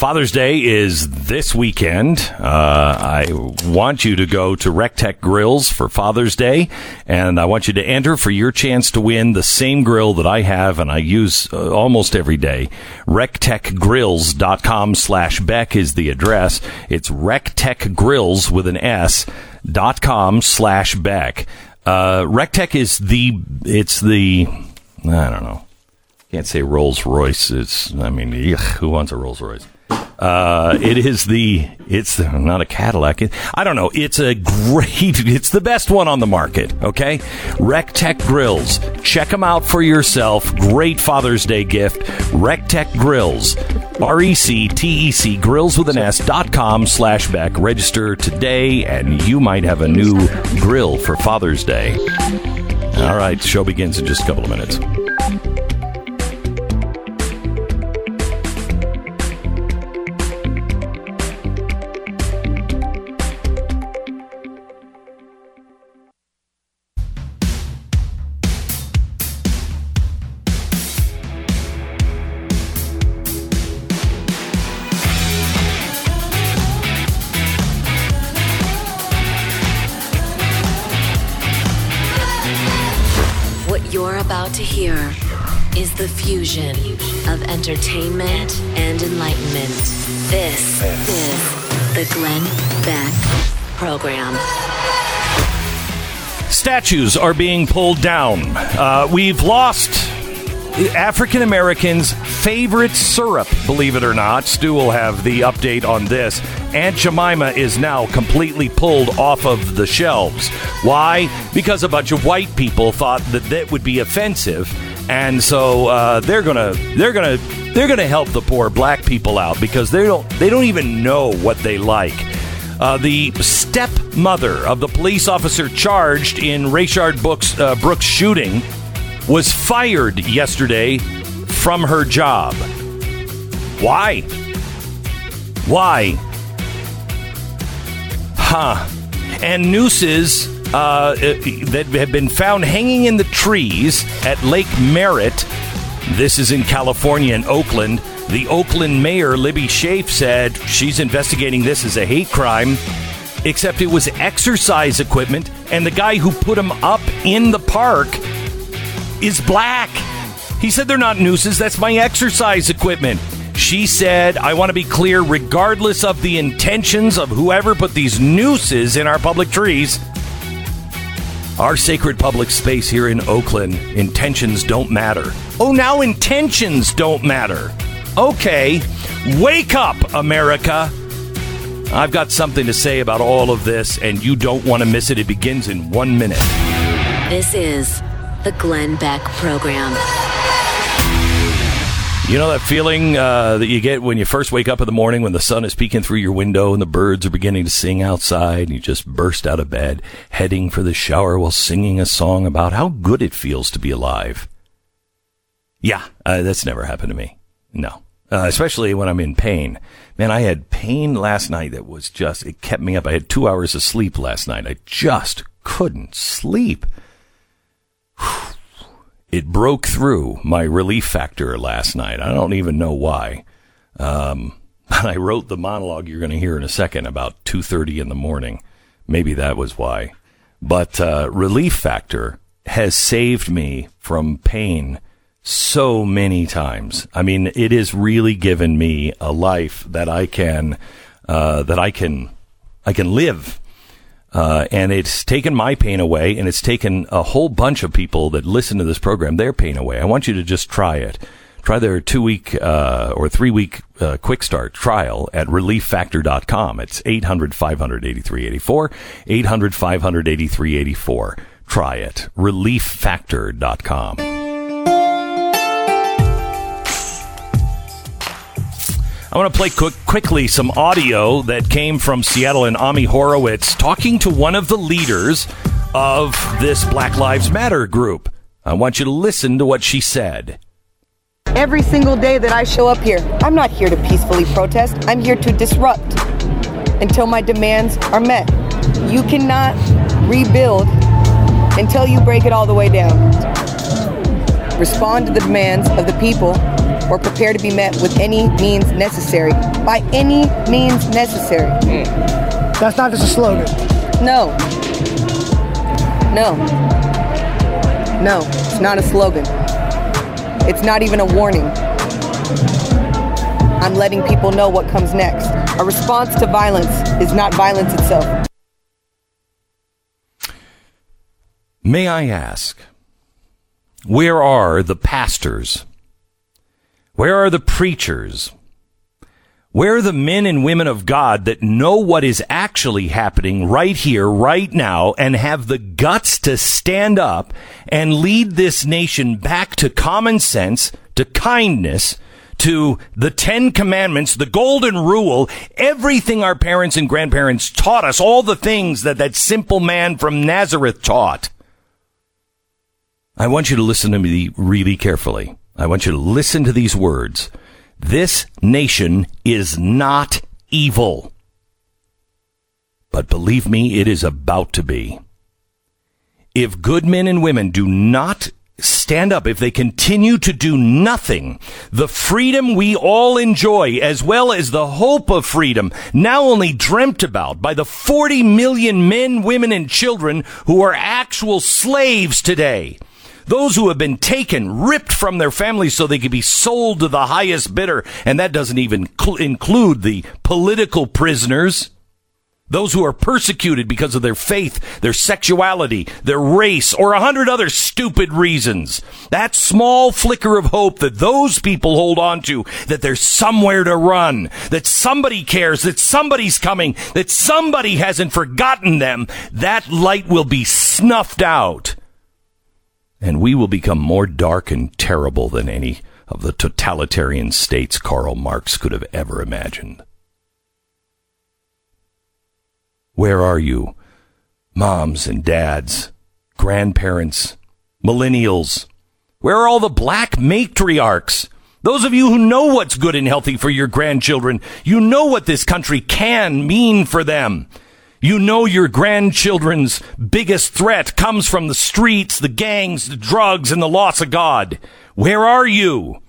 Father's Day is this weekend. Uh, I want you to go to Rec Tec Grills for Father's Day, and I want you to enter for your chance to win the same grill that I have and I use uh, almost every day. RecTecGrills.com slash Beck is the address. It's RecTecGrills with an S dot com slash Beck. Uh, Rec Tec is the, it's the, I don't know. Can't say Rolls Royce. It's, I mean, ugh, who wants a Rolls Royce? Uh, it is the it's the, not a Cadillac. It, I don't know. It's a great. It's the best one on the market. Okay, Rec Tec Grills. Check them out for yourself. Great Father's Day gift. Rec Tec Grills. R E C T E C Grills with an S dot com slash back. Register today, and you might have a new grill for Father's Day. All right, show begins in just a couple of minutes. Statues are being pulled down. Uh, we've lost African Americans' favorite syrup, believe it or not. Stu will have the update on this. Aunt Jemima is now completely pulled off of the shelves. Why? Because a bunch of white people thought that that would be offensive, and so uh, they're gonna they're gonna they're gonna help the poor black people out because they don't they don't even know what they like. Uh, the stepmother of the police officer charged in Rayshard Brooks, uh, Brooks shooting was fired yesterday from her job. Why? Why? Huh. And nooses uh, that have been found hanging in the trees at Lake Merritt. This is in California, in Oakland. The Oakland mayor, Libby Schaaf, said she's investigating this as a hate crime, except it was exercise equipment, and the guy who put them up in the park is black. He said they're not nooses, that's my exercise equipment. She said, I want to be clear, regardless of the intentions of whoever put these nooses in our public trees, our sacred public space here in Oakland, intentions don't matter. Oh, now intentions don't matter. Okay, wake up, America. I've got something to say about all of this, and you don't want to miss it. It begins in one minute. This is the Glenn Beck Program. You know that feeling uh, that you get when you first wake up in the morning when the sun is peeking through your window and the birds are beginning to sing outside and you just burst out of bed, heading for the shower while singing a song about how good it feels to be alive. Yeah, uh, that's never happened to me. No. Uh, especially when I'm in pain. Man, I had pain last night that was just, it kept me up. I had two hours of sleep last night. I just couldn't sleep. It broke through my relief factor last night. I don't even know why. Um, I wrote the monologue you're going to hear in a second about 2.30 in the morning. Maybe that was why. But uh, relief factor has saved me from pain so many times. I mean, it has really given me a life that I can uh, that I can I can live. Uh, and it's taken my pain away, and it's taken a whole bunch of people that listen to this program their pain away. I want you to just try it. Try their two week uh, or three week uh, quick start trial at relieffactor.com. It's 800 500 8384. 800 500 8384. Try it. Relieffactor.com. I want to play quick, quickly some audio that came from Seattle and Ami Horowitz talking to one of the leaders of this Black Lives Matter group. I want you to listen to what she said. Every single day that I show up here, I'm not here to peacefully protest. I'm here to disrupt until my demands are met. You cannot rebuild until you break it all the way down. Respond to the demands of the people or prepare to be met with any means necessary. By any means necessary. That's not just a slogan. No. No. No, it's not a slogan. It's not even a warning. I'm letting people know what comes next. A response to violence is not violence itself. May I ask, where are the pastors? Where are the preachers? Where are the men and women of God that know what is actually happening right here, right now, and have the guts to stand up and lead this nation back to common sense, to kindness, to the Ten Commandments, the Golden Rule, everything our parents and grandparents taught us, all the things that that simple man from Nazareth taught. I want you to listen to me really carefully. I want you to listen to these words. This nation is not evil. But believe me, it is about to be. If good men and women do not stand up, if they continue to do nothing, the freedom we all enjoy, as well as the hope of freedom, now only dreamt about by the 40 million men, women, and children who are actual slaves today. Those who have been taken, ripped from their families so they could be sold to the highest bidder. And that doesn't even cl- include the political prisoners. Those who are persecuted because of their faith, their sexuality, their race, or a hundred other stupid reasons. That small flicker of hope that those people hold on to, that there's somewhere to run, that somebody cares, that somebody's coming, that somebody hasn't forgotten them, that light will be snuffed out. And we will become more dark and terrible than any of the totalitarian states Karl Marx could have ever imagined. Where are you, moms and dads, grandparents, millennials? Where are all the black matriarchs? Those of you who know what's good and healthy for your grandchildren, you know what this country can mean for them. You know your grandchildren's biggest threat comes from the streets, the gangs, the drugs, and the loss of God. Where are you?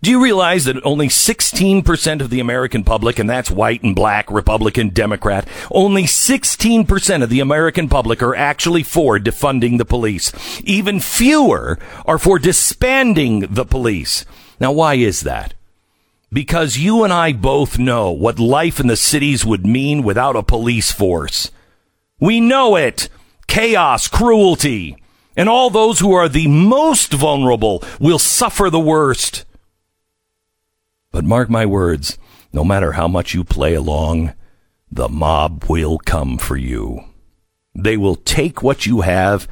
Do you realize that only 16% of the American public, and that's white and black, Republican, Democrat, only 16% of the American public are actually for defunding the police. Even fewer are for disbanding the police. Now, why is that? Because you and I both know what life in the cities would mean without a police force. We know it. Chaos, cruelty, and all those who are the most vulnerable will suffer the worst. But mark my words, no matter how much you play along, the mob will come for you. They will take what you have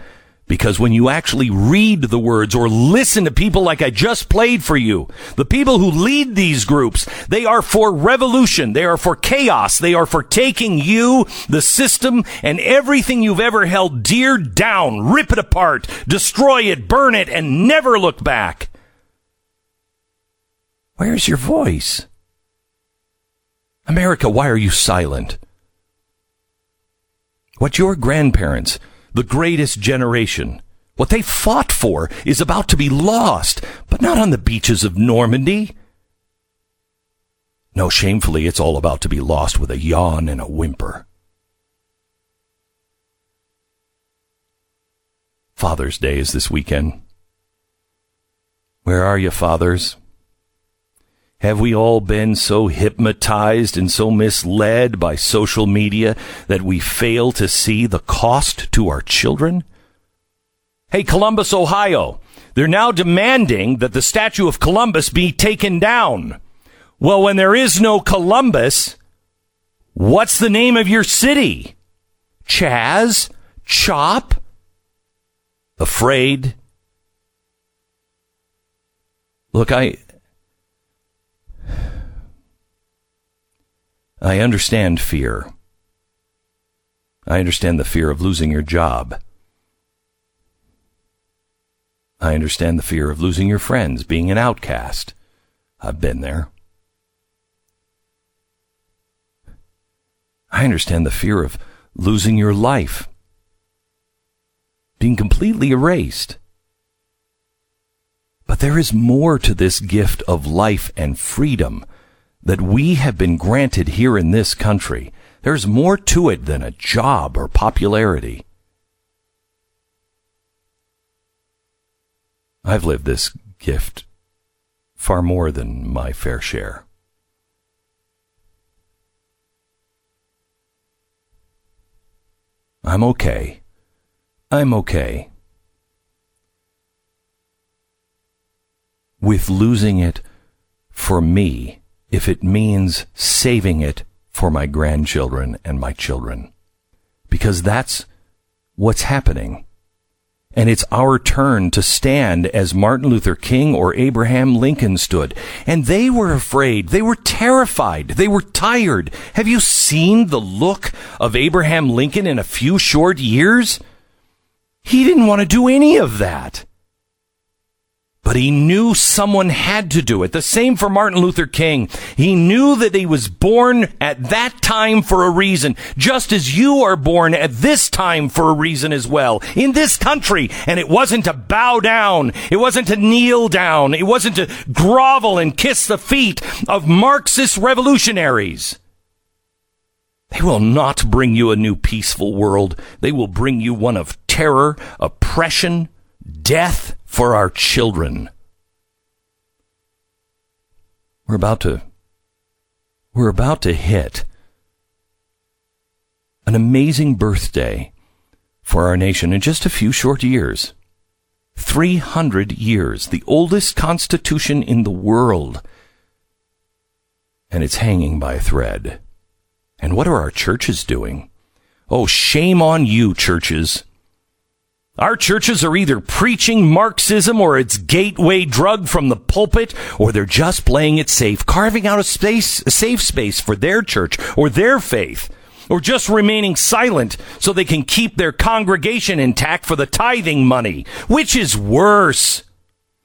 because when you actually read the words or listen to people like I just played for you, the people who lead these groups, they are for revolution. They are for chaos. They are for taking you, the system, and everything you've ever held dear down, rip it apart, destroy it, burn it, and never look back. Where's your voice? America, why are you silent? What your grandparents, the greatest generation. What they fought for is about to be lost, but not on the beaches of Normandy. No, shamefully, it's all about to be lost with a yawn and a whimper. Father's Day is this weekend. Where are you, fathers? Have we all been so hypnotized and so misled by social media that we fail to see the cost to our children? Hey, Columbus, Ohio, they're now demanding that the statue of Columbus be taken down. Well, when there is no Columbus, what's the name of your city? Chaz? Chop? Afraid? Look, I, I understand fear. I understand the fear of losing your job. I understand the fear of losing your friends, being an outcast. I've been there. I understand the fear of losing your life, being completely erased. But there is more to this gift of life and freedom that we have been granted here in this country. There's more to it than a job or popularity. I've lived this gift far more than my fair share. I'm okay. I'm okay. With losing it for me if it means saving it for my grandchildren and my children. Because that's what's happening. And it's our turn to stand as Martin Luther King or Abraham Lincoln stood. And they were afraid. They were terrified. They were tired. Have you seen the look of Abraham Lincoln in a few short years? He didn't want to do any of that. But he knew someone had to do it. The same for Martin Luther King. He knew that he was born at that time for a reason, just as you are born at this time for a reason as well, in this country. And it wasn't to bow down. It wasn't to kneel down. It wasn't to grovel and kiss the feet of Marxist revolutionaries. They will not bring you a new peaceful world. They will bring you one of terror, oppression, death, for our children. We're about to we're about to hit an amazing birthday for our nation in just a few short years. 300 years, the oldest constitution in the world. And it's hanging by a thread. And what are our churches doing? Oh, shame on you, churches. Our churches are either preaching Marxism or its gateway drug from the pulpit, or they're just playing it safe, carving out a space, a safe space for their church or their faith, or just remaining silent so they can keep their congregation intact for the tithing money. Which is worse?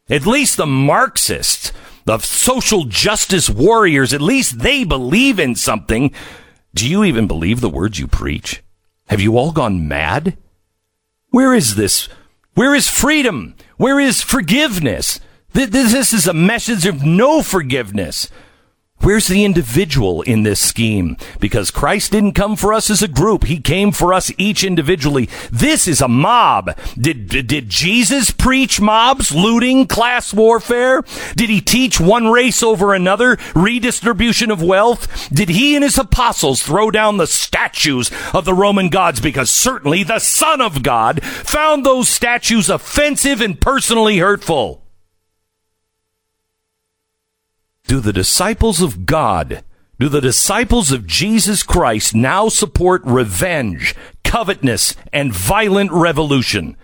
At least the Marxists, the social justice warriors, at least they believe in something. Do you even believe the words you preach? Have you all gone mad? Where is this? Where is freedom? Where is forgiveness? This is a message of no forgiveness. Where's the individual in this scheme? Because Christ didn't come for us as a group. He came for us each individually. This is a mob. Did, did, did, Jesus preach mobs, looting, class warfare? Did he teach one race over another, redistribution of wealth? Did he and his apostles throw down the statues of the Roman gods? Because certainly the Son of God found those statues offensive and personally hurtful. Do the disciples of God, do the disciples of Jesus Christ now support revenge, covetousness, and violent revolution?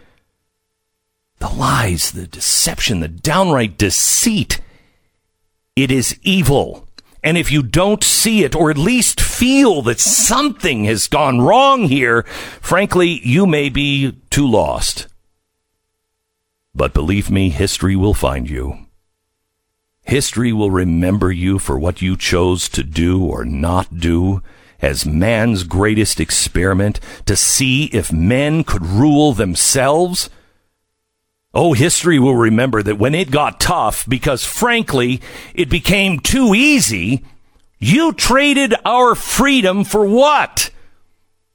The lies, the deception, the downright deceit. It is evil. And if you don't see it, or at least feel that something has gone wrong here, frankly, you may be too lost. But believe me, history will find you. History will remember you for what you chose to do or not do as man's greatest experiment to see if men could rule themselves. Oh, history will remember that when it got tough, because frankly, it became too easy, you traded our freedom for what?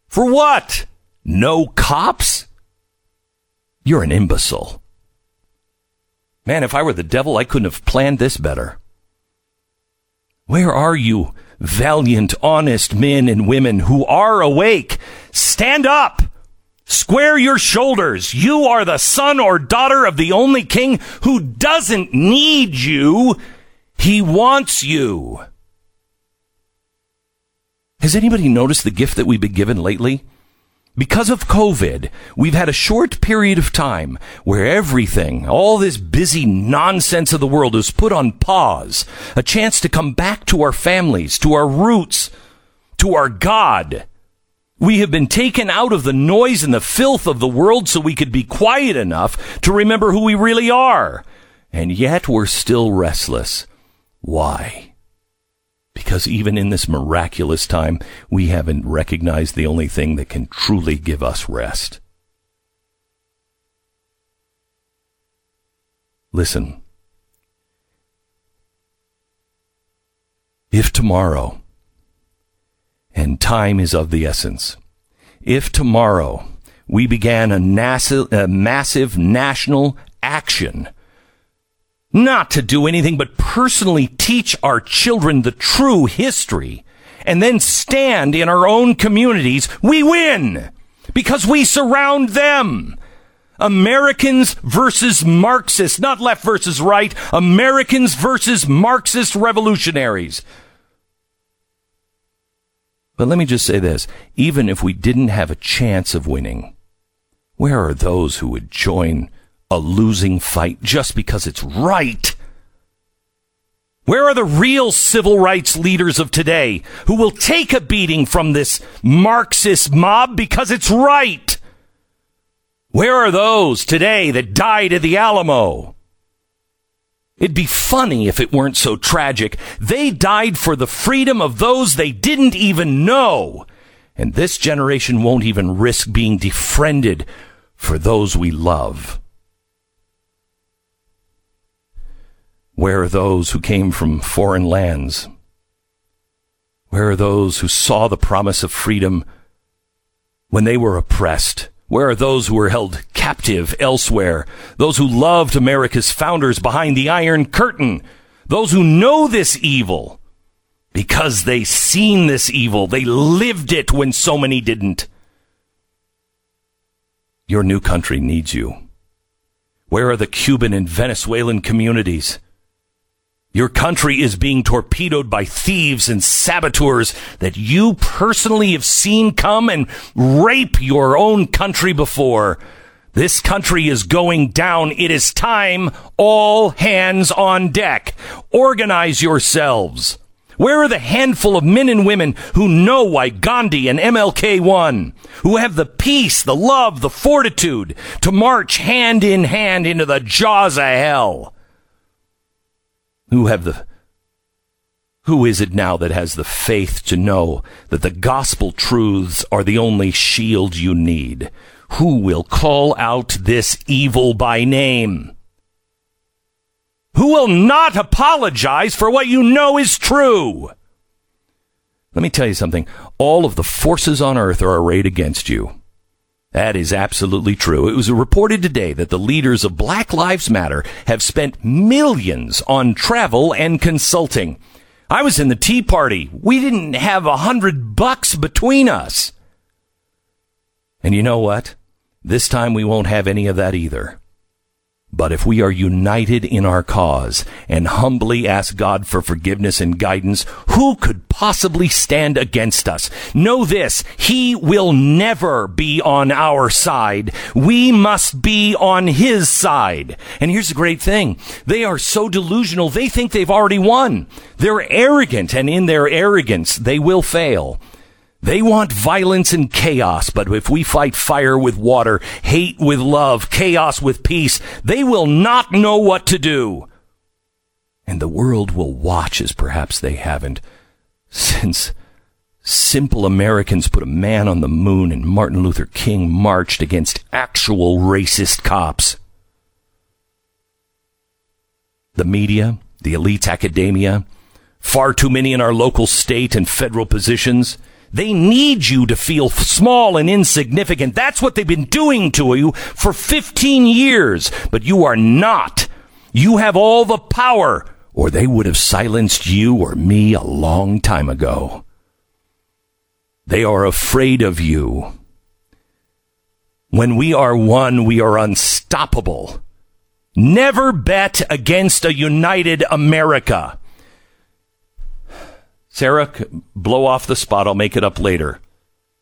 For what? No cops? You're an imbecile. Man, if I were the devil, I couldn't have planned this better. Where are you, valiant, honest men and women who are awake? Stand up! Square your shoulders. You are the son or daughter of the only king who doesn't need you. He wants you. Has anybody noticed the gift that we've been given lately? Because of COVID, we've had a short period of time where everything, all this busy nonsense of the world is put on pause. A chance to come back to our families, to our roots, to our God. We have been taken out of the noise and the filth of the world so we could be quiet enough to remember who we really are. And yet we're still restless. Why? Because even in this miraculous time, we haven't recognized the only thing that can truly give us rest. Listen. If tomorrow, and time is of the essence, if tomorrow we began a, NASA, a massive national action not to do anything but personally teach our children the true history and then stand in our own communities, we win because we surround them. Americans versus Marxists, not left versus right, Americans versus Marxist revolutionaries. But let me just say this even if we didn't have a chance of winning, where are those who would join a losing fight just because it's right? Where are the real civil rights leaders of today who will take a beating from this Marxist mob because it's right? Where are those today that died at the Alamo? It'd be funny if it weren't so tragic. They died for the freedom of those they didn't even know. And this generation won't even risk being defriended for those we love. Where are those who came from foreign lands? Where are those who saw the promise of freedom when they were oppressed? Where are those who were held captive elsewhere? Those who loved America's founders behind the Iron Curtain? Those who know this evil because they seen this evil. They lived it when so many didn't. Your new country needs you. Where are the Cuban and Venezuelan communities? Your country is being torpedoed by thieves and saboteurs that you personally have seen come and rape your own country before. This country is going down. It is time. All hands on deck. Organize yourselves. Where are the handful of men and women who know why Gandhi and MLK won? Who have the peace, the love, the fortitude to march hand in hand into the jaws of hell? Who have the who is it now that has the faith to know that the gospel truths are the only shield you need? Who will call out this evil by name? Who will not apologize for what you know is true? Let me tell you something. All of the forces on earth are arrayed against you. That is absolutely true. It was reported today that the leaders of Black Lives Matter have spent millions on travel and consulting. I was in the Tea Party. We didn't have a hundred bucks between us. And you know what? This time we won't have any of that either. But if we are united in our cause and humbly ask God for forgiveness and guidance, who could possibly stand against us? Know this, He will never be on our side. We must be on His side. And here's the great thing. They are so delusional, they think they've already won. They're arrogant, and in their arrogance, they will fail. They want violence and chaos, but if we fight fire with water, hate with love, chaos with peace, they will not know what to do. And the world will watch as perhaps they haven't since simple Americans put a man on the moon and Martin Luther King marched against actual racist cops. The media, the elite academia, far too many in our local state and federal positions, they need you to feel small and insignificant. That's what they've been doing to you for 15 years. But you are not. You have all the power, or they would have silenced you or me a long time ago. They are afraid of you. When we are one, we are unstoppable. Never bet against a united America. Sarah, blow off the spot. I'll make it up later.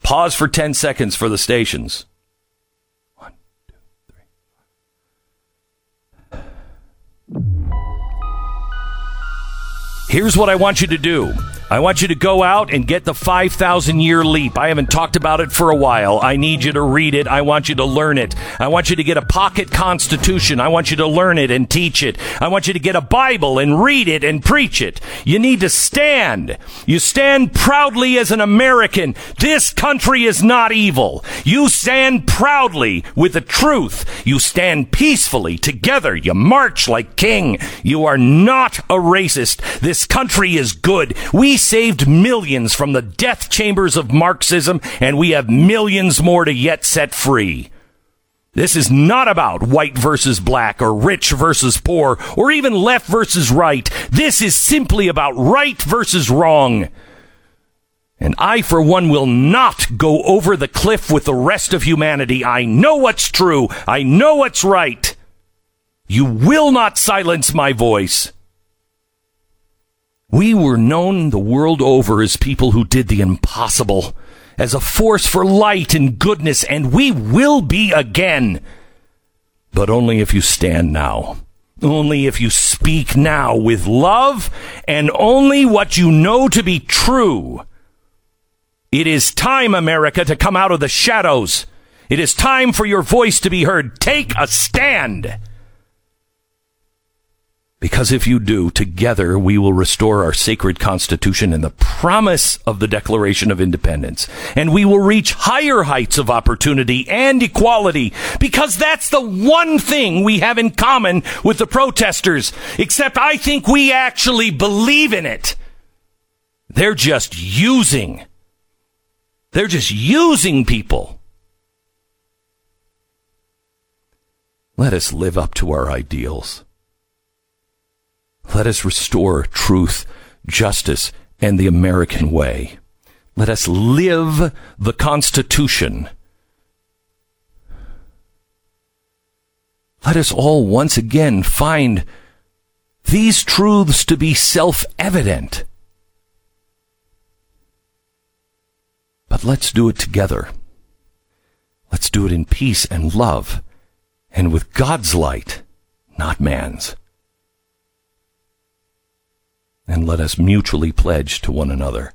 Pause for 10 seconds for the stations. One, two, three. Here's what I want you to do. I want you to go out and get the 5,000 year leap. I haven't talked about it for a while. I need you to read it. I want you to learn it. I want you to get a pocket constitution. I want you to learn it and teach it. I want you to get a Bible and read it and preach it. You need to stand. You stand proudly as an American. This country is not evil. You stand proudly with the truth. You stand peacefully together. You march like king. You are not a racist. This country is good. We saved millions from the death chambers of Marxism, and we have millions more to yet set free. This is not about white versus black or rich versus poor or even left versus right. This is simply about right versus wrong. And I, for one, will not go over the cliff with the rest of humanity. I know what's true. I know what's right. You will not silence my voice. We were known the world over as people who did the impossible, as a force for light and goodness, and we will be again. But only if you stand now. Only if you speak now with love, and only what you know to be true. It is time, America, to come out of the shadows. It is time for your voice to be heard. Take a stand. Because if you do, together we will restore our sacred Constitution and the promise of the Declaration of Independence. And we will reach higher heights of opportunity and equality because that's the one thing we have in common with the protesters. Except I think we actually believe in it. They're just using. They're just using people. Let us live up to our ideals. Let us restore truth, justice, and the American way. Let us live the Constitution. Let us all once again find these truths to be self evident. But let's do it together. Let's do it in peace and love and with God's light, not man's and let us mutually pledge to one another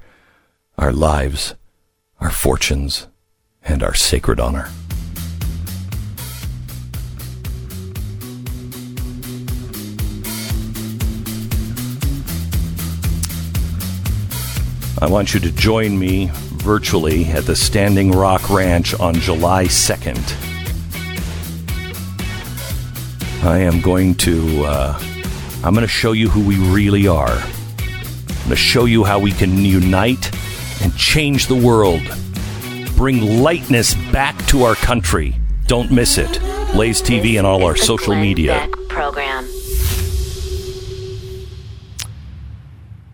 our lives, our fortunes, and our sacred honor. I want you to join me virtually at the Standing Rock Ranch on July 2nd. I am going to uh, I'm going to show you who we really are. Going to show you how we can unite and change the world. Bring lightness back to our country. Don't miss it. Blaze TV and all our social media. program.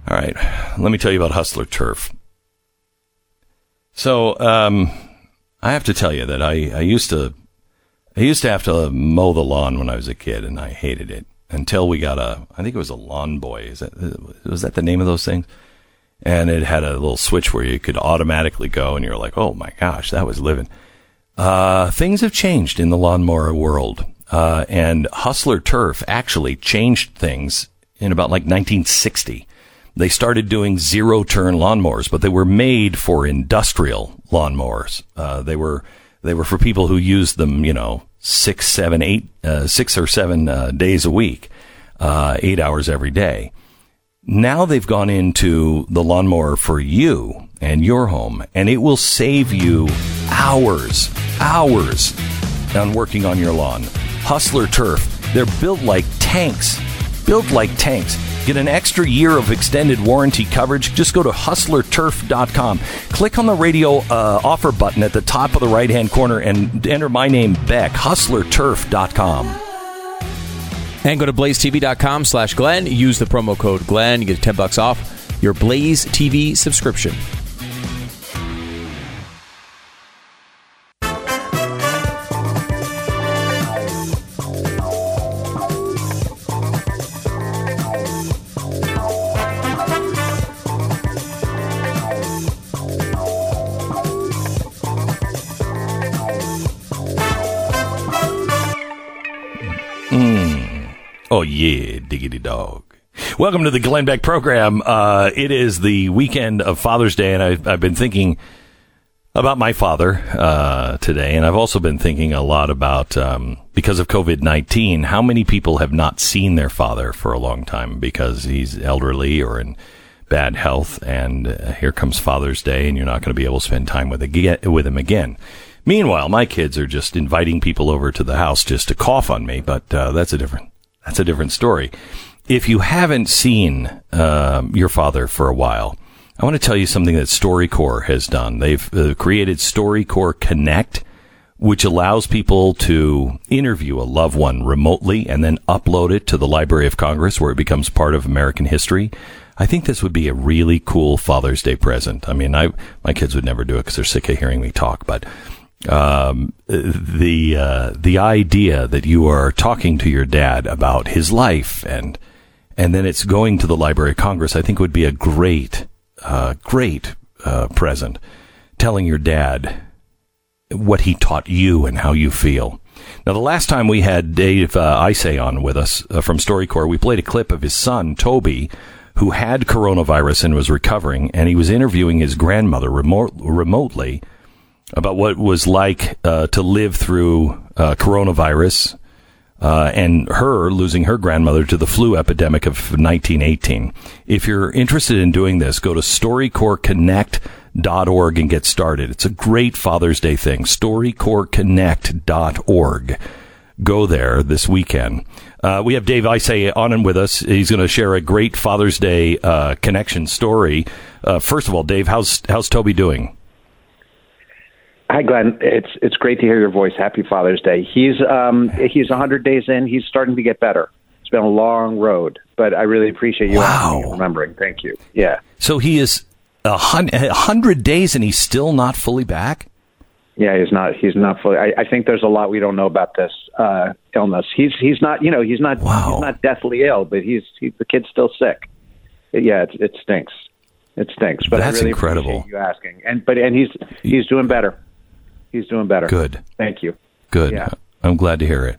All right, let me tell you about Hustler Turf. So, um, I have to tell you that I, I used to I used to have to mow the lawn when I was a kid, and I hated it until we got a, I think it was a lawn boy. Is that, was that the name of those things? And it had a little switch where you could automatically go and you're like, oh my gosh, that was living. Uh, things have changed in the lawnmower world. Uh, and Hustler Turf actually changed things in about like 1960. They started doing zero turn lawnmowers, but they were made for industrial lawnmowers. Uh, they were, they were for people who used them, you know, six, seven, eight, uh, six or seven uh, days a week, uh, eight hours every day. Now they've gone into the lawnmower for you and your home, and it will save you hours, hours on working on your lawn. Hustler Turf, they're built like tanks, built like tanks. Get an extra year of extended warranty coverage. Just go to hustlerturf.com. Click on the radio uh, offer button at the top of the right hand corner and enter my name, Beck. Hustlerturf.com. And go to blazetv.com slash Glenn. Use the promo code Glenn. You get 10 bucks off your Blaze TV subscription. Oh, yeah, diggity dog. Welcome to the Glenn Beck program. Uh, it is the weekend of Father's Day, and I've, I've been thinking about my father uh, today, and I've also been thinking a lot about um, because of COVID nineteen, how many people have not seen their father for a long time because he's elderly or in bad health, and uh, here comes Father's Day, and you're not going to be able to spend time with again, with him again. Meanwhile, my kids are just inviting people over to the house just to cough on me, but uh, that's a different that's a different story. If you haven't seen um, your father for a while, I want to tell you something that StoryCorps has done. They've uh, created StoryCorps Connect, which allows people to interview a loved one remotely and then upload it to the Library of Congress where it becomes part of American history. I think this would be a really cool Father's Day present. I mean, I my kids would never do it because they're sick of hearing me talk, but um, the uh, the idea that you are talking to your dad about his life and and then it's going to the Library of Congress, I think would be a great uh, great uh, present, telling your dad what he taught you and how you feel. Now, the last time we had Dave uh, Isay on with us uh, from StoryCorps, we played a clip of his son Toby, who had coronavirus and was recovering, and he was interviewing his grandmother remote, remotely about what it was like uh, to live through uh, coronavirus uh, and her losing her grandmother to the flu epidemic of 1918. If you're interested in doing this, go to StoryCorpsConnect.org and get started. It's a great Father's Day thing. StoryCorpsConnect.org. Go there this weekend. Uh, we have Dave Isay on and with us. He's going to share a great Father's Day uh, connection story. Uh, first of all, Dave, how's how's Toby doing? Hi, Glenn. It's it's great to hear your voice. Happy Father's Day. He's um he's 100 days in. He's starting to get better. It's been a long road, but I really appreciate you Wow. remembering. Thank you. Yeah, So he is a hundred days and he's still not fully back. yeah. He's not he's not fully. I, I think there's a lot we don't know about this uh, illness. He's he's not you know he's not Wow. he's not deathly ill, but he's he, the kid's still sick. Yeah, it, it stinks. It stinks. But That's I really incredible. you asking. And but and he's he's doing better. He's doing better. Good. Thank you. Good. Yeah. I'm glad to hear it.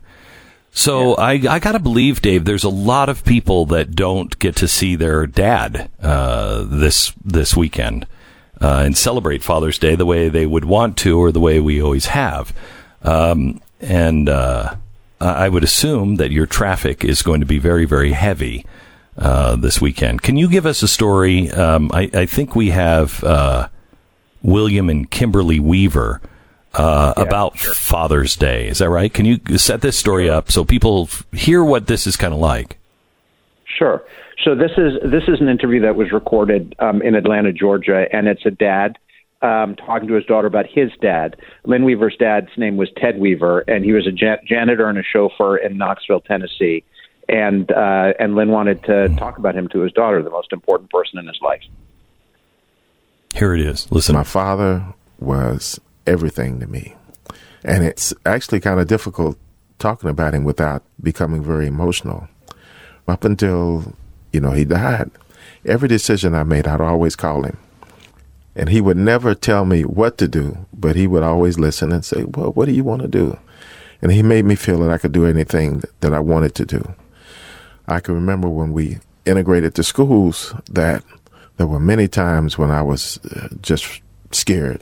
So I, I got to believe, Dave. There's a lot of people that don't get to see their dad uh, this this weekend uh, and celebrate Father's Day the way they would want to, or the way we always have. Um, and uh, I I would assume that your traffic is going to be very, very heavy uh, this weekend. Can you give us a story? Um, I, I think we have uh, William and Kimberly Weaver uh, about Father's Day. Is that right? Can you set this story up so people hear what this is kind of like? Sure. So this is this is an interview that was recorded um, in Atlanta, Georgia, and it's a dad um, talking to his daughter about his dad. Lynn Weaver's dad's name was Ted Weaver, and he was a jan- janitor and a chauffeur in Knoxville, Tennessee. And uh, and Lynn wanted to talk about him to his daughter, the most important person in his life. Here it is. Listen. My father was everything to me. And it's actually kind of difficult talking about him without becoming very emotional. Up until, you know, he died, every decision I made, I'd always call him. And he would never tell me what to do, but he would always listen and say, Well, what do you want to do? And he made me feel that I could do anything that I wanted to do. I can remember when we integrated the schools that there were many times when I was uh, just scared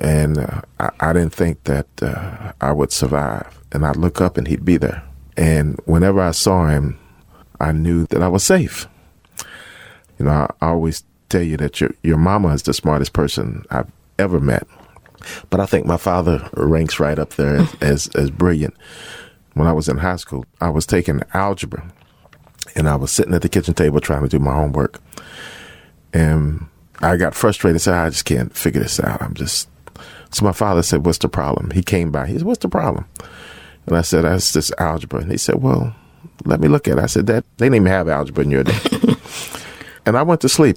and uh, I, I didn't think that uh, I would survive. And I'd look up and he'd be there. And whenever I saw him, I knew that I was safe. You know, I, I always tell you that your your mama is the smartest person I've ever met. But I think my father ranks right up there as, as, as brilliant. When I was in high school, I was taking algebra and I was sitting at the kitchen table trying to do my homework. And I got frustrated and said, I just can't figure this out. I'm just. So my father said, What's the problem? He came by. He said, What's the problem? And I said, That's just algebra. And he said, Well, let me look at it. I said, That they didn't even have algebra in your day. and I went to sleep.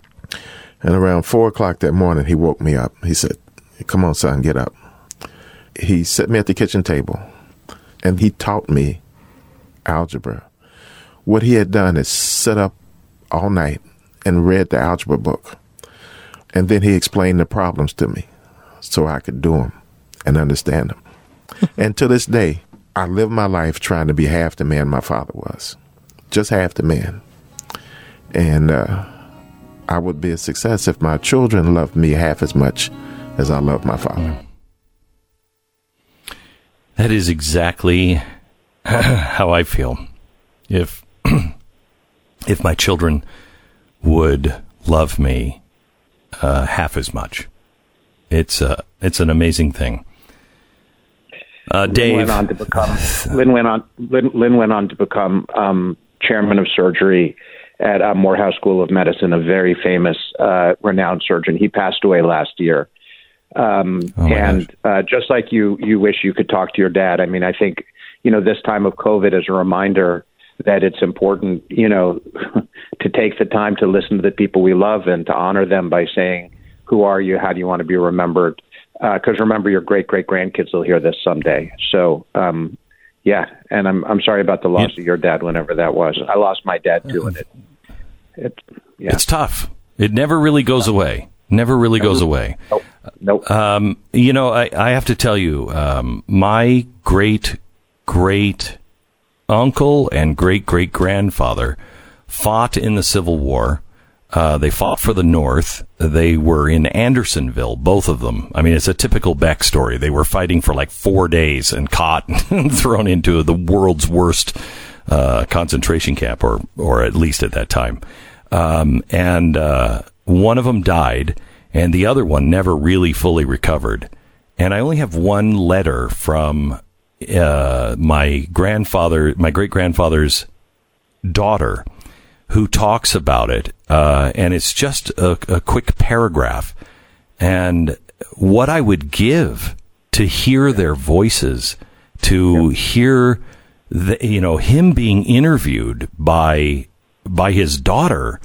And around four o'clock that morning, he woke me up. He said, Come on, son, get up. He set me at the kitchen table and he taught me algebra. What he had done is sit up all night and read the algebra book. And then he explained the problems to me so I could do them and understand them. and to this day, I live my life trying to be half the man my father was, just half the man. And uh, I would be a success if my children loved me half as much as I love my father. That is exactly how I feel. If if my children would love me uh, half as much, it's uh, it's an amazing thing. Uh, Dave Lynn went on to become Lynn went on Lynn, Lynn went on to become um, chairman of surgery at uh, Morehouse School of Medicine, a very famous, uh, renowned surgeon. He passed away last year. Um, Oh, and uh, just like you, you wish you could talk to your dad. I mean, I think you know this time of COVID is a reminder that it's important, you know, to take the time to listen to the people we love and to honor them by saying, "Who are you? How do you want to be remembered?" Because remember, your great great grandkids will hear this someday. So, um, yeah, and I'm I'm sorry about the loss of your dad, whenever that was. I lost my dad too, and it, it yeah, It's tough. It never really goes away. Never really goes away. nope, nope. Um, you know, I, I have to tell you, um, my great great uncle and great great grandfather fought in the Civil War. Uh, they fought for the North. They were in Andersonville, both of them. I mean, it's a typical Beck story. They were fighting for like four days and caught and thrown into the world's worst uh, concentration camp, or or at least at that time. Um, and uh, one of them died, and the other one never really fully recovered. And I only have one letter from uh, my grandfather, my great grandfather's daughter, who talks about it, uh, and it's just a, a quick paragraph. And what I would give to hear their voices, to hear the, you know him being interviewed by by his daughter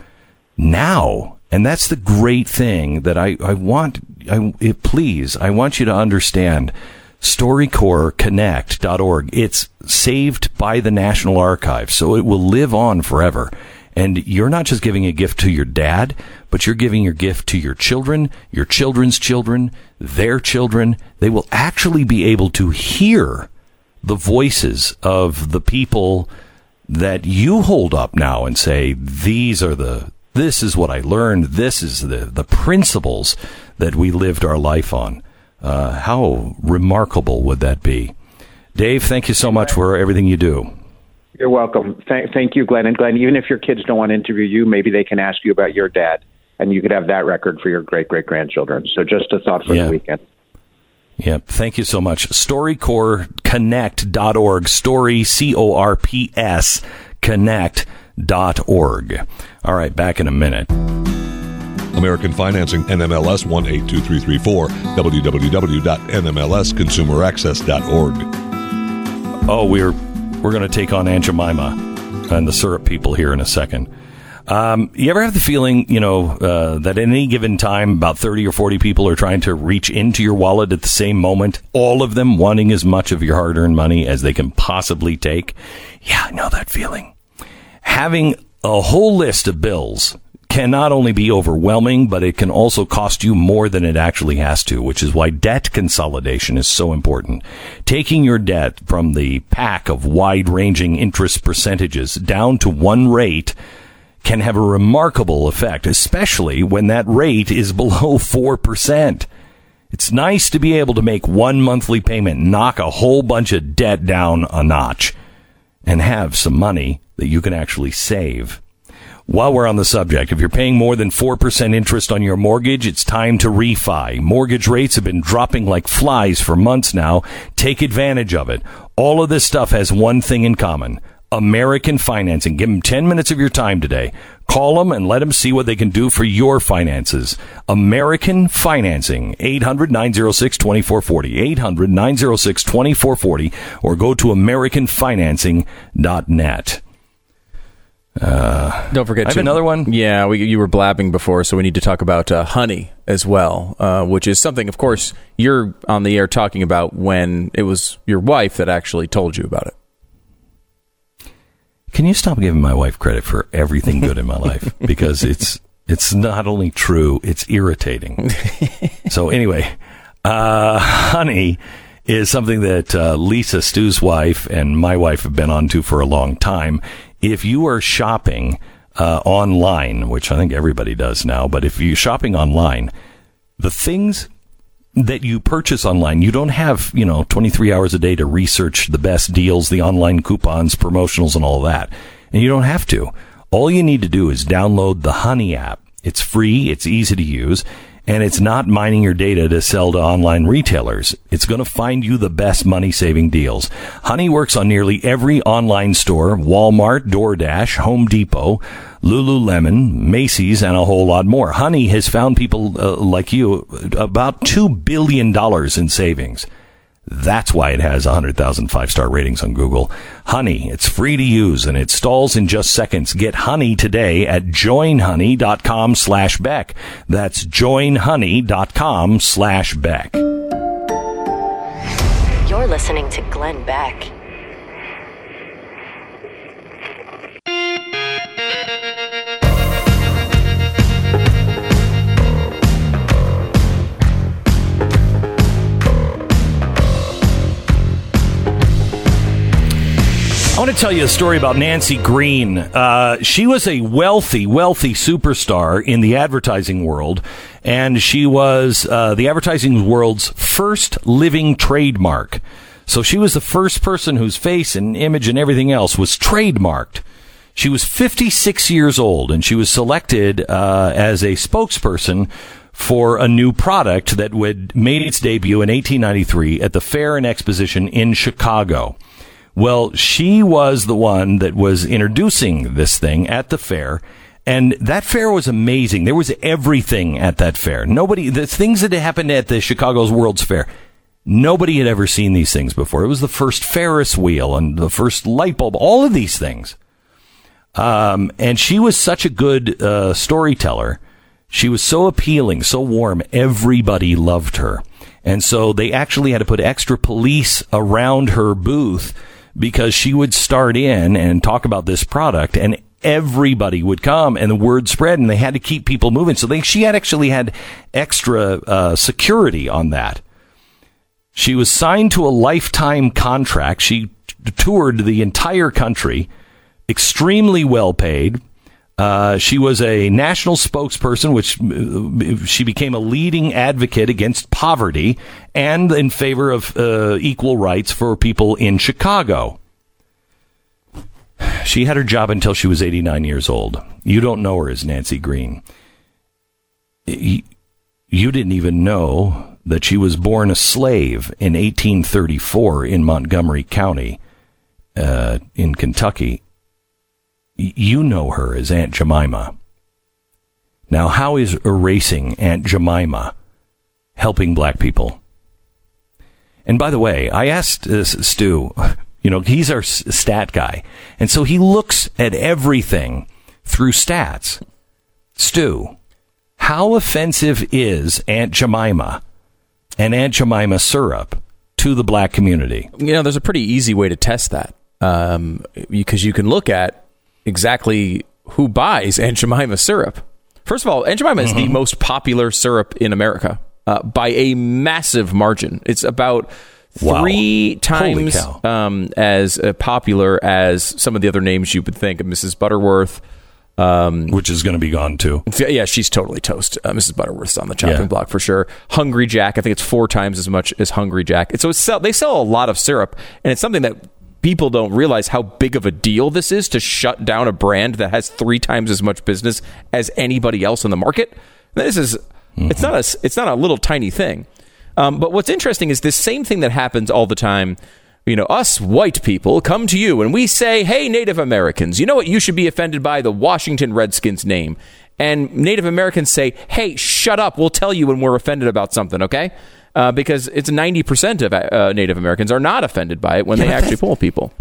now, and that's the great thing that I I want. I it, please I want you to understand StoryCorpsConnect.org. It's saved by the National Archives, so it will live on forever. And you're not just giving a gift to your dad, but you're giving your gift to your children, your children's children, their children. They will actually be able to hear the voices of the people that you hold up now and say, these are the, this is what I learned. This is the, the principles that we lived our life on. Uh, how remarkable would that be? Dave, thank you so much for everything you do. You're welcome. Thank, thank you, Glenn. And Glenn, even if your kids don't want to interview you, maybe they can ask you about your dad, and you could have that record for your great great grandchildren. So just a thought for Yeah. the weekend. Yep. Thank you so much. StoryCorpsConnect.org. Story, C O R P S, connect.org. All right, back in a minute. American Financing, NMLS 182334, www.nmlsconsumeraccess.org. Oh, we're we're going to take on Aunt Jemima and the syrup people here in a second. Um, you ever have the feeling, you know, uh, that at any given time, about thirty or forty people are trying to reach into your wallet at the same moment, all of them wanting as much of your hard-earned money as they can possibly take? Yeah, I know that feeling. Having a whole list of bills can not only be overwhelming, but it can also cost you more than it actually has to, which is why debt consolidation is so important. Taking your debt from the pack of wide ranging interest percentages down to one rate can have a remarkable effect, especially when that rate is below 4%. It's nice to be able to make one monthly payment, knock a whole bunch of debt down a notch, and have some money that you can actually save. While we're on the subject, if you're paying more than 4% interest on your mortgage, it's time to refi. Mortgage rates have been dropping like flies for months now. Take advantage of it. All of this stuff has one thing in common. American Financing. Give them 10 minutes of your time today. Call them and let them see what they can do for your finances. American Financing. 800 906 2440. 800 906 2440. Or go to AmericanFinancing.net. Don't forget I have to- another one. Yeah, we, you were blabbing before, so we need to talk about uh, honey as well, uh, which is something, of course, you're on the air talking about when it was your wife that actually told you about it. Can you stop giving my wife credit for everything good in my life? Because it's it's not only true, it's irritating. so anyway, uh, honey is something that uh, Lisa Stu's wife and my wife have been on to for a long time. If you are shopping uh, online, which I think everybody does now, but if you're shopping online, the things that you purchase online, you don't have, you know, 23 hours a day to research the best deals, the online coupons, promotionals, and all that. And you don't have to. All you need to do is download the Honey app. It's free, it's easy to use, and it's not mining your data to sell to online retailers. It's going to find you the best money saving deals. Honey works on nearly every online store, Walmart, DoorDash, Home Depot, Lululemon, Macy's, and a whole lot more. Honey has found people uh, like you about $2 billion in savings. That's why it has 100,000 five star ratings on Google. Honey, it's free to use and it stalls in just seconds. Get Honey today at joinhoney.com slash Beck. That's joinhoney.com slash Beck. You're listening to Glenn Beck. I want to tell you a story about Nancy Green. Uh, she was a wealthy, wealthy superstar in the advertising world, and she was uh, the advertising world's first living trademark. So she was the first person whose face and image and everything else was trademarked. She was 56 years old, and she was selected uh, as a spokesperson for a new product that would made its debut in 1893 at the Fair and Exposition in Chicago. Well, she was the one that was introducing this thing at the fair. And that fair was amazing. There was everything at that fair. Nobody, the things that happened at the Chicago's World's Fair, nobody had ever seen these things before. It was the first Ferris wheel and the first light bulb, all of these things. Um, and she was such a good uh, storyteller. She was so appealing, so warm. Everybody loved her. And so they actually had to put extra police around her booth because she would start in and talk about this product and everybody would come and the word spread and they had to keep people moving. So they, she had actually had extra uh, security on that. She was signed to a lifetime contract. She t- toured the entire country, extremely well paid. Uh, she was a national spokesperson, which uh, she became a leading advocate against poverty and in favor of uh, equal rights for people in Chicago. She had her job until she was 89 years old. You don't know her as Nancy Green. You didn't even know that she was born a slave in 1834 in Montgomery County uh, in Kentucky you know her as Aunt Jemima. Now, how is erasing Aunt Jemima helping black people? And by the way, I asked uh, Stu, you know, he's our stat guy. And so he looks at everything through stats. Stu, how offensive is Aunt Jemima and Aunt Jemima syrup to the black community? You know, there's a pretty easy way to test that um, because you can look at exactly who buys Aunt Jemima syrup. First of all, Aunt Jemima is the most popular syrup in America uh, by a massive margin. It's about three Holy times um, as uh, popular as some of the other names you would think. Of Mrs. Butterworth. Um, Which is going to be gone too. yeah, she's totally toast. Uh, Mrs. Butterworth's on the chopping Yeah. block for sure. Hungry Jack, I think it's four times as much as Hungry Jack. And so sell, they sell a lot of syrup, and it's something that people don't realize how big of a deal this is to shut down a brand that has three times as much business as anybody else in the market. This is it's not a it's not a little tiny thing. Um, but what's interesting is this same thing that happens all the time. You know, us white people come to you and we say, "Hey, Native Americans, you know what? You should be offended by the Washington Redskins name." And Native Americans say, "Hey, shut up. We'll tell you when we're offended about something." Okay. Uh, because it's 90% of uh, Native Americans are not offended by it when Yeah, they actually poll people.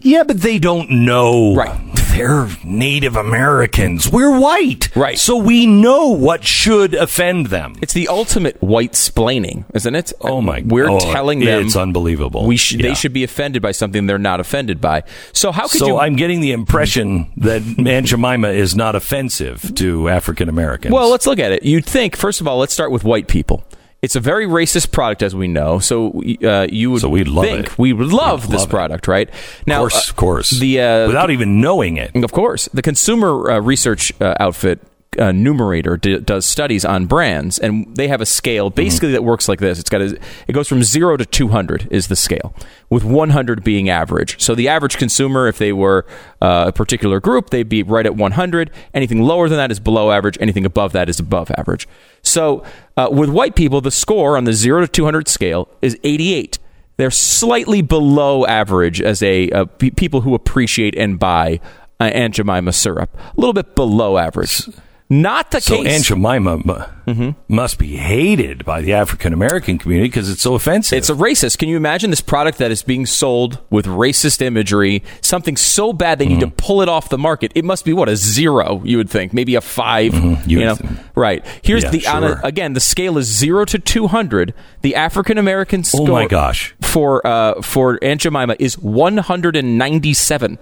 Yeah, but they don't know. Right. They're Native Americans. We're white. Right. So we know what should offend them. It's the ultimate white splaining, isn't it? Oh my! god. We're oh, telling them it's unbelievable. we should Yeah. they should be offended by something they're not offended by. So how could So you I'm getting the impression that Aunt Jemima is not offensive to African Americans. Well, let's look at it. You'd think, first of all, let's start with white people. It's a very racist product, as we know. So uh, you would So we'd love think it. we would love this it. product, right? Now, of course, uh, of course. the uh, without even knowing it. of course, the consumer uh, research uh, outfit uh, Numerator d- does studies on brands, and they have a scale basically that works like this. It's got a, it goes from zero to two hundred is the scale, with one hundred being average. So the average consumer, if they were uh, a particular group, they'd be right at one hundred. Anything lower than that is below average. Anything above that is above average. So uh, with white people, the score on the zero to two hundred scale is eighty eight they're slightly below average as a uh, pe- people who appreciate and buy uh, Aunt Jemima syrup. A little bit below average. Not the So case. Aunt Jemima Mm-hmm. must be hated by the African American community because it's so offensive. it's a racist. Can you imagine this product that is being sold with racist imagery? Something so bad they need Mm-hmm. to pull it off the market. It must be what a zero. You would think maybe a 5 You You, know, think. right? Here's Yeah, the on a- again. The scale is zero to two hundred. The African American Oh my gosh. For uh, for Aunt Jemima is one hundred and ninety seven.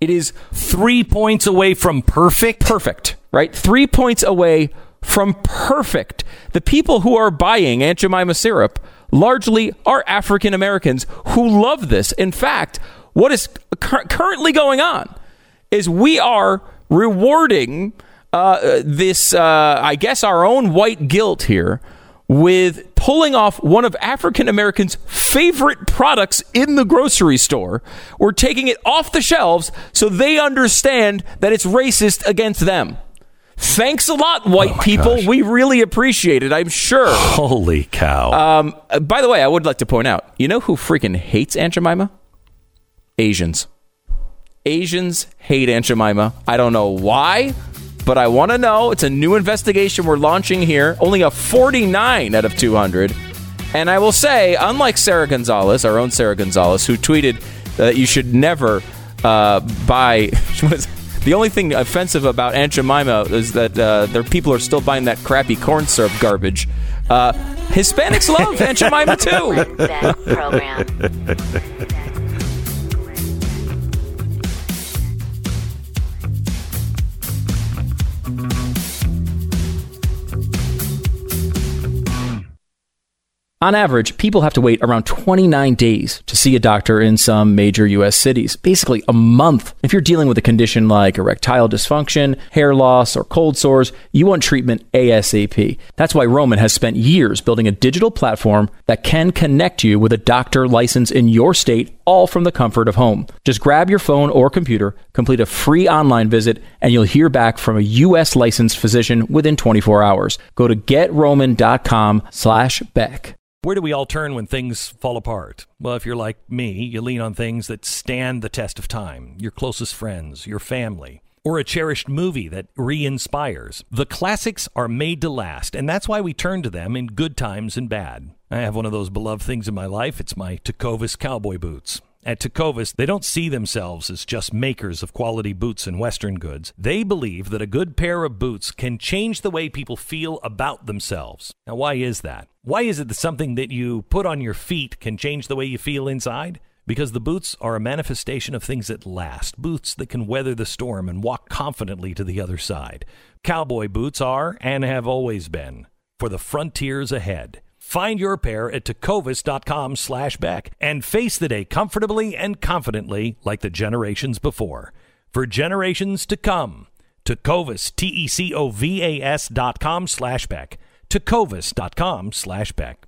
It is three points away from perfect. perfect, right? Three points away from perfect. The people who are buying Aunt Jemima syrup largely are African Americans who love this. In fact, what is cur- currently going on is we are rewarding uh, this, uh, I guess, our own white guilt here with pulling off one of African Americans' favorite products in the grocery store. We're taking it off the shelves so they understand that it's racist against them. Thanks a lot, white Oh people. gosh. We really appreciate it, I'm sure. Holy cow! Um, uh, by the way, I would like to point out you know who freaking hates Aunt Jemima? Asians. Asians hate Aunt Jemima. I don't know why, but I want to know. It's a new investigation we're launching here. Only a 49 out of 200. And I will say, unlike Sara Gonzales, our own Sara Gonzales, who tweeted that you should never uh, buy. the only thing offensive about Aunt Jemima is that uh, their people are still buying that crappy corn syrup garbage. Uh, Hispanics love Aunt Jemima too. On average, people have to wait around 29 days to see a doctor in some major US cities, basically a month. If you're dealing with a condition like erectile dysfunction, hair loss, or cold sores, you want treatment ASAP. That's why Roman has spent years building a digital platform that can connect you with a doctor license in your state, all from the comfort of home. Just grab your phone or computer, complete a free online visit, and you'll hear back from a US licensed physician within 24 hours. Go to getroman.com slash Beck. Where do we all turn when things fall apart? Well, if you're like me, you lean on things that stand the test of time your closest friends, your family, or a cherished movie that re inspires. The classics are made to last, and that's why we turn to them in good times and bad. I have one of those beloved things in my life. It's my Tecovas cowboy boots. At Tecovas, they don't see themselves as just makers of quality boots and Western goods. They believe that a good pair of boots can change the way people feel about themselves. Now, why is that? Why is it that something that you put on your feet can change the way you feel inside? Because the boots are a manifestation of things that last, boots that can weather the storm and walk confidently to the other side. Cowboy boots are, and have always been, for the frontiers ahead. Find your pair at tecovas.com slash back and face the day comfortably and confidently like the generations before. For generations to come, Tecovas, T-E-C-O-V-A-S dot com slash back, Tecovas dot com slash back.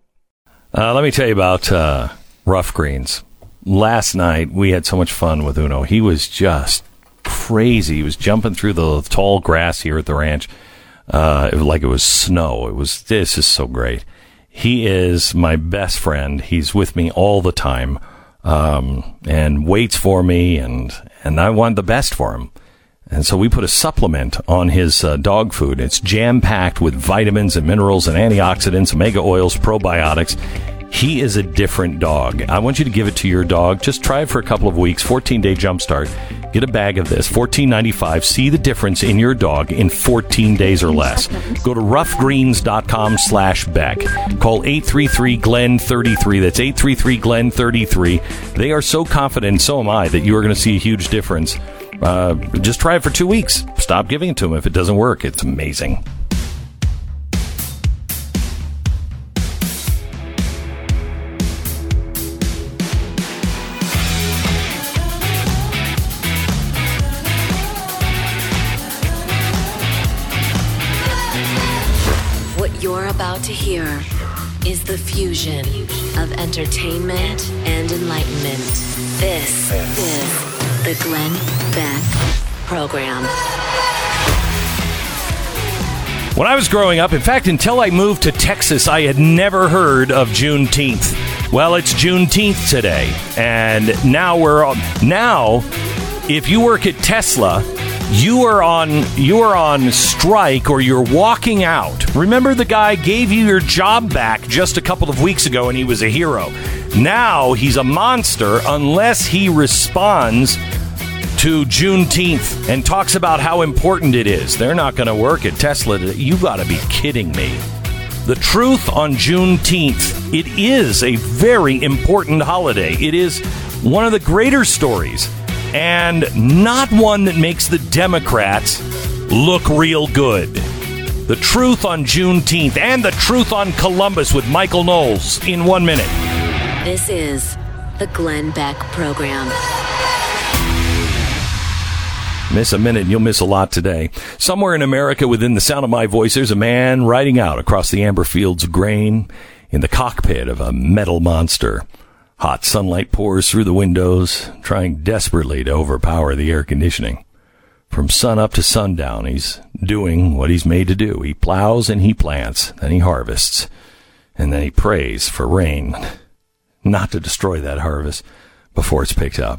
Uh, let me tell you about uh, Rough Greens. Last night, we had so much fun with Uno. He was just crazy. He was jumping through the tall grass here at the ranch uh, like it was snow. It was, this is so great. He is my best friend. He's with me all the time um, and waits for me, and, and I want the best for him. And so we put a supplement on his uh, dog food. It's jam packed with vitamins and minerals and antioxidants, omega oils, probiotics. He is a different dog. I want you to give it to your dog. Just try it for a couple of weeks. 14 day jumpstart. Get a bag of this. 14.95. See the difference in your dog in 14 days or less. Go to roughgreens.com slash Beck. Call 833 Glen 33. That's 833 Glen 33. They are so confident, so am I, that you are going to see a huge difference. Uh, just try it for two weeks. Stop giving it to them if it doesn't work. It's amazing. Hear is the fusion of entertainment and enlightenment. This is the Glenn Beck Program. When I was growing up, in fact, until I moved to Texas, I had never heard of Juneteenth. Well, it's Juneteenth today, and now we're on. Now, if you work at Tesla, you are on you are on strike or you're walking out. Remember the guy gave you your job back just a couple of weeks ago and he was a hero. Now he's a monster unless he responds to Juneteenth and talks about how important it is. They're not going to work at Tesla. You got to be kidding me. The truth on Juneteenth, it is a very important holiday. It is one of the greater stories and not one that makes the Democrats look real good. The truth on Juneteenth and the truth on Columbus with Michael Knowles in one minute. This is the Glenn Beck Program. Miss a minute, you'll miss a lot today. Somewhere in America, within the sound of my voice, there's a man riding out across the amber fields of grain in the cockpit of a metal monster. Hot sunlight pours through the windows, trying desperately to overpower the air conditioning. From sun up to sundown, he's doing what he's made to do. He plows and he plants, then he harvests, and then he prays for rain not to destroy that harvest before it's picked up.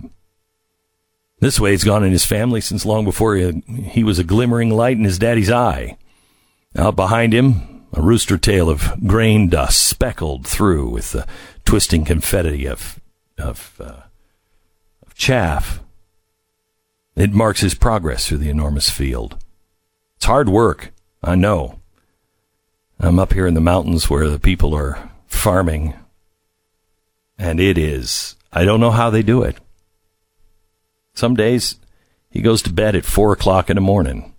This way, he's gone in his family since long before he, he was a glimmering light in his daddy's eye. Out behind him, a rooster tail of grain dust speckled through with the twisting confetti of of, uh, of chaff. It marks his progress through the enormous field. It's hard work, I know. I'm up here in the mountains where the people are farming, and it is. I don't know how they do it. Some days he goes to bed at four o'clock in the morning.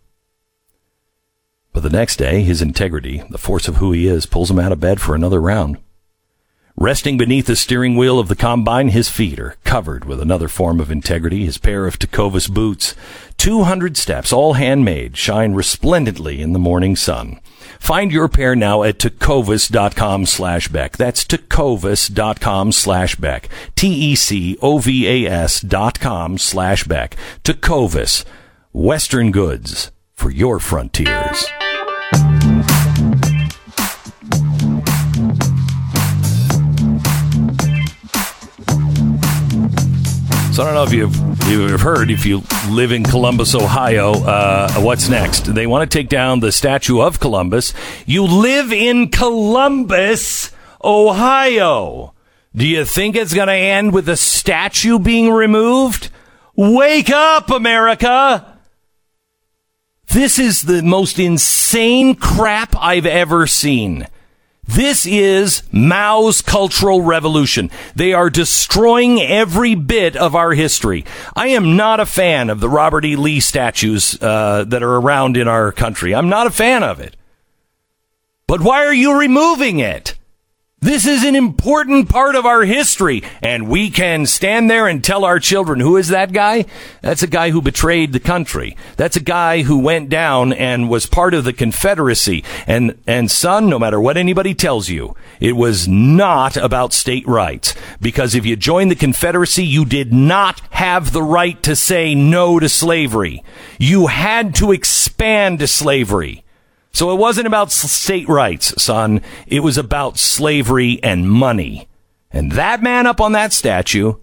But the next day, his integrity, the force of who he is, pulls him out of bed for another round. Resting beneath the steering wheel of the combine, his feet are covered with another form of integrity, his pair of Tecovas boots. 200 steps, all handmade, shine resplendently in the morning sun. Find your pair now at tecovas.com slash Beck. That's tecovas.com slash Beck. T-E-C-O-V-A-S dot com slash Beck. Tecovas. Western goods for your frontiers. So I don't know if you've you've heard if you live in Columbus, Ohio, uh, what's next? They want to take down the statue of Columbus. You live in Columbus, Ohio. Do you think it's going to end with the statue being removed? Wake up, America! This is the most insane crap I've ever seen. This is Mao's cultural revolution. They are destroying every bit of our history. I am not a fan of the Robert E. Lee statues uh, that are around in our country. I'm not a fan of it. But why are you removing it? This is an important part of our history, and we can stand there and tell our children who is that guy? That's a guy who betrayed the country. That's a guy who went down and was part of the Confederacy. And, and son, no matter what anybody tells you, it was not about state rights. Because if you joined the Confederacy, you did not have the right to say no to slavery. You had to expand to slavery. So it wasn't about state rights, son. It was about slavery and money. And that man up on that statue,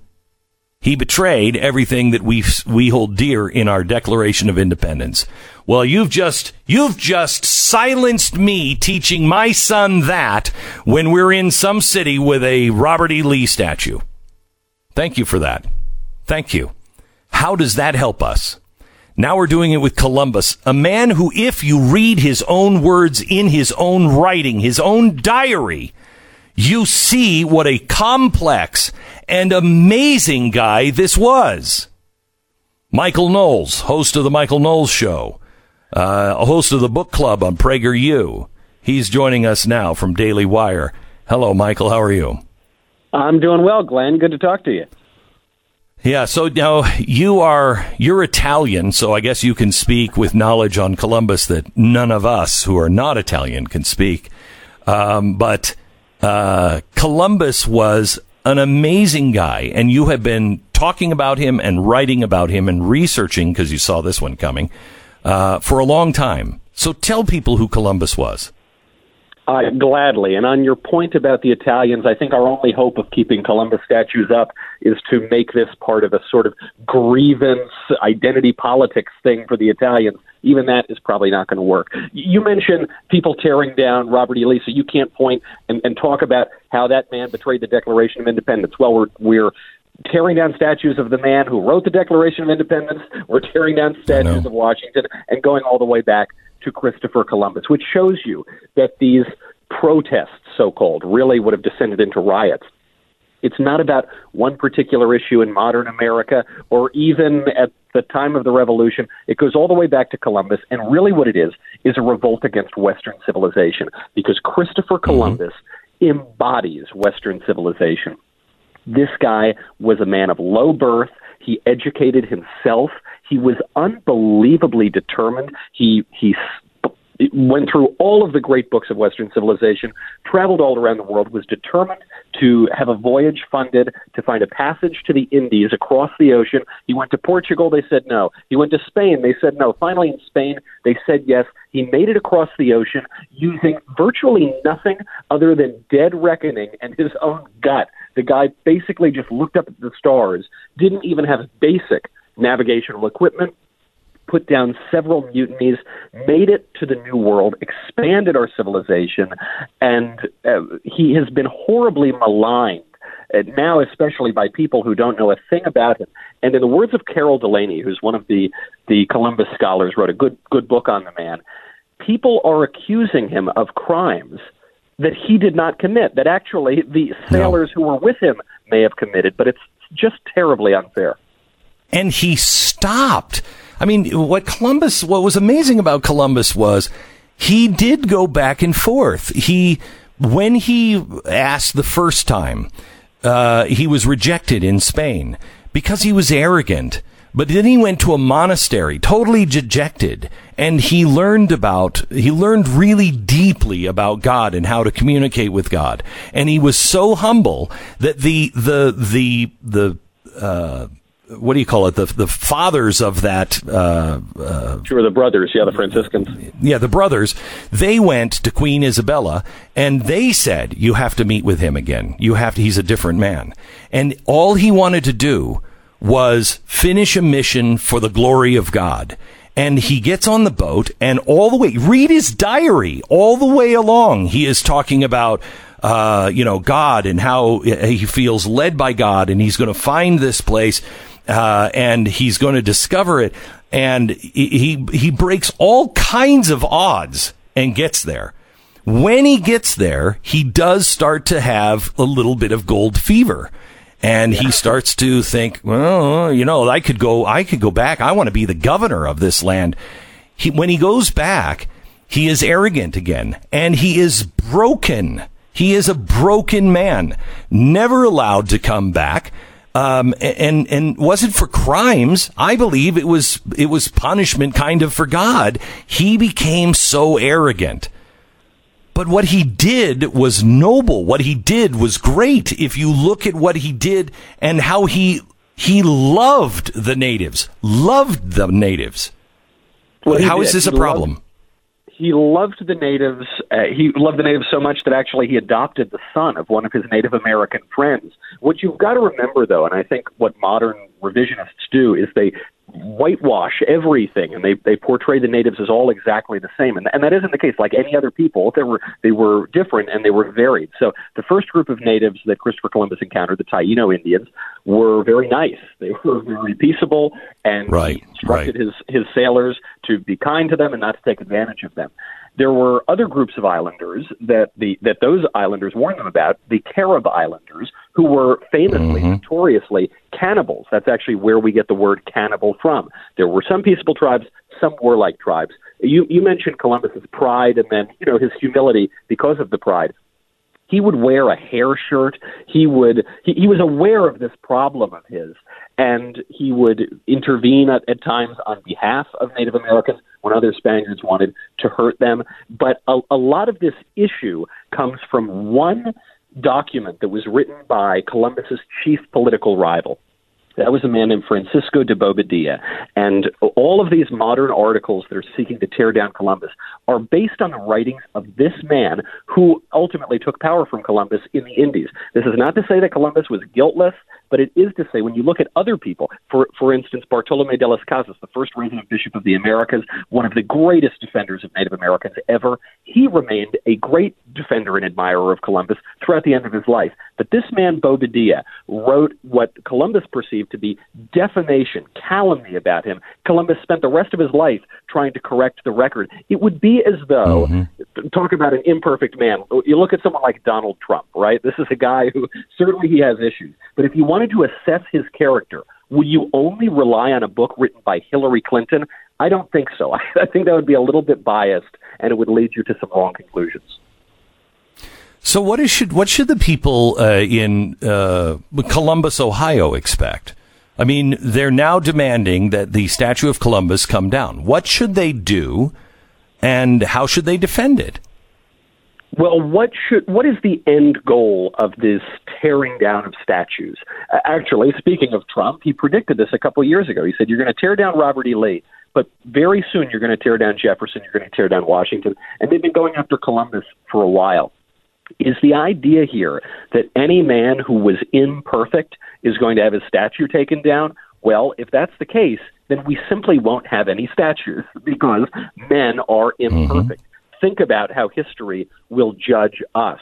he betrayed everything that we we hold dear in our Declaration of Independence. Well, you've just you've just silenced me teaching my son that when we're in some city with a Robert E. Lee statue. Thank you for that. Thank you. How does that help us? Now we're doing it with Columbus, a man who, if you read his own words in his own writing, his own diary, you see what a complex and amazing guy this was. Michael Knowles, host of the Michael Knowles Show, uh, a host of the book club on PragerU. He's joining us now from Daily Wire. Hello, Michael. How are you? I'm doing well, Glenn. Good to talk to you. Yeah, so now you are you're Italian, so I guess you can speak with knowledge on Columbus that none of us who are not Italian can speak. Um, but uh, Columbus was an amazing guy, and you have been talking about him and writing about him and researching because you saw this one coming uh, for a long time. So tell people who Columbus was. Uh, gladly. And on your point about the Italians, I think our only hope of keeping Columbus statues up is to make this part of a sort of grievance, identity politics thing for the Italians. Even that is probably not going to work. You mentioned people tearing down Robert E. Lee, so you can't point and, and talk about how that man betrayed the Declaration of Independence. Well, we're, we're tearing down statues of the man who wrote the Declaration of Independence. We're tearing down statues of Washington and going all the way back to Christopher Columbus, which shows you that these protests, so called, really would have descended into riots. It's not about one particular issue in modern America or even at the time of the Revolution. It goes all the way back to Columbus, and really what it is is a revolt against Western civilization because Christopher Columbus mm-hmm. embodies Western civilization. This guy was a man of low birth. He educated himself. He was unbelievably determined. He he went through all of the great books of Western civilization, traveled all around the world, was determined to have a voyage funded to find a passage to the Indies across the ocean. He went to Portugal, they said no. He went to Spain, they said no. Finally, in Spain, they said yes. He made it across the ocean using virtually nothing other than dead reckoning and his own gut. The guy basically just looked up at the stars, didn't even have basic navigational equipment, put down several mutinies, made it to the New World, expanded our civilization, and uh, he has been horribly maligned. Uh, now, especially by people who don't know a thing about him. And in the words of Carol Delaney, who's one of the, the Columbus scholars, wrote a good, good book on the man, people are accusing him of crimes that he did not commit, that actually the sailors no. who were with him may have committed, but it's just terribly unfair. And he stopped I mean, what Columbus, what was amazing about Columbus was he did go back and forth. He, when he asked the first time, uh, he was rejected in Spain because he was arrogant. But then he went to a monastery, totally dejected, and he learned about, he learned really deeply about God and how to communicate with God. And he was so humble that the, the, the, the, uh, what do you call it? The the fathers of that. Uh, uh, sure, the brothers. Yeah, the Franciscans. Yeah, the brothers. They went to Queen Isabella and they said, "You have to meet with him again. You have to. He's a different man." And all he wanted to do was finish a mission for the glory of God. And he gets on the boat, and all the way, read his diary all the way along. He is talking about uh, you know, God and how he feels led by God, and he's going to find this place uh, and he's going to discover it. And he he breaks all kinds of odds and gets there. When he gets there, he does start to have a little bit of gold fever. And he starts to think, well, you know, I could go, I could go back. I want to be the governor of this land. He, when he goes back, he is arrogant again and he is broken. He is a broken man, never allowed to come back. Um, and and wasn't for crimes. I believe it was it was punishment kind of for God. He became so arrogant. But what he did was noble. What he did was great. If you look at what he did and how he he loved the natives, loved the natives. Well, how is this a problem? He loved the natives. Uh, he loved the natives so much that actually he adopted the son of one of his Native American friends. What you've got to remember, though, and I think what modern revisionists do is they whitewash everything and they they portray the natives as all exactly the same. And and that isn't the case. Like any other people they were they were different and they were varied. So the first group of natives that Christopher Columbus encountered the Taino Indians were very nice. They were very peaceable and right, he instructed right. his his sailors to be kind to them and not to take advantage of them there were other groups of islanders that the that those islanders warned them about, the Carib Islanders, who were famously, mm-hmm. notoriously cannibals. That's actually where we get the word cannibal from. There were some peaceable tribes, some warlike tribes. You you mentioned Columbus's pride and then you know his humility because of the pride. He would wear a hair shirt. He would he, he was aware of this problem of his, and he would intervene at, at times on behalf of Native Americans when other Spaniards wanted to hurt them. But a, a lot of this issue comes from one document that was written by Columbus's chief political rival. That was a man named Francisco de Bobadilla. And all of these modern articles that are seeking to tear down Columbus are based on the writings of this man who ultimately took power from Columbus in the Indies. This is not to say that Columbus was guiltless. But it is to say, when you look at other people, for for instance, Bartolome de las Casas, the first resident bishop of the Americas, one of the greatest defenders of Native Americans ever, he remained a great defender and admirer of Columbus throughout the end of his life. But this man, Bobadilla, wrote what Columbus perceived to be defamation, calumny about him. Columbus spent the rest of his life trying to correct the record. It would be as though, mm-hmm. talk about an imperfect man. You look at someone like Donald Trump, right? This is a guy who certainly he has issues. But if you want wanted to assess his character, would you only rely on a book written by Hillary Clinton? I don't think so. I think that would be a little bit biased, and it would lead you to some wrong conclusions. So, what is should what should the people uh, in uh, Columbus, Ohio, expect? I mean, they're now demanding that the statue of Columbus come down. What should they do, and how should they defend it? Well, what should what is the end goal of this tearing down of statues? Uh, actually, speaking of Trump, he predicted this a couple of years ago. He said you're going to tear down Robert E. Lee, but very soon you're going to tear down Jefferson, you're going to tear down Washington, and they've been going after Columbus for a while. Is the idea here that any man who was imperfect is going to have his statue taken down? Well, if that's the case, then we simply won't have any statues because men are mm-hmm. imperfect. Mm-hmm think about how history will judge us.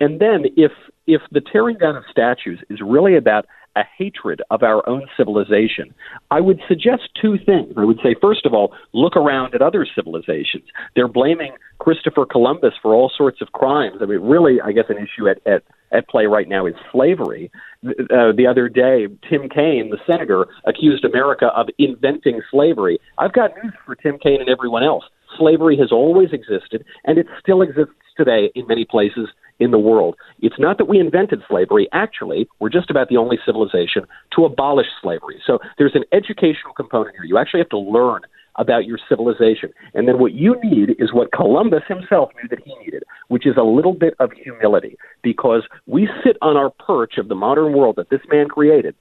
And then if if the tearing down of statues is really about a hatred of our own civilization, I would suggest two things. I would say, first of all, look around at other civilizations. They're blaming Christopher Columbus for all sorts of crimes. I mean, really, I guess an issue at, at, at play right now is slavery. Uh, the other day, Tim Kaine, the senator, accused America of inventing slavery. I've got news for Tim Kaine and everyone else slavery has always existed, and it still exists today in many places in the world. It's not that we invented slavery. Actually, we're just about the only civilization to abolish slavery. So there's an educational component here. You actually have to learn about your civilization. And then what you need is what Columbus himself knew that he needed, which is a little bit of humility, because we sit on our perch of the modern world that this man created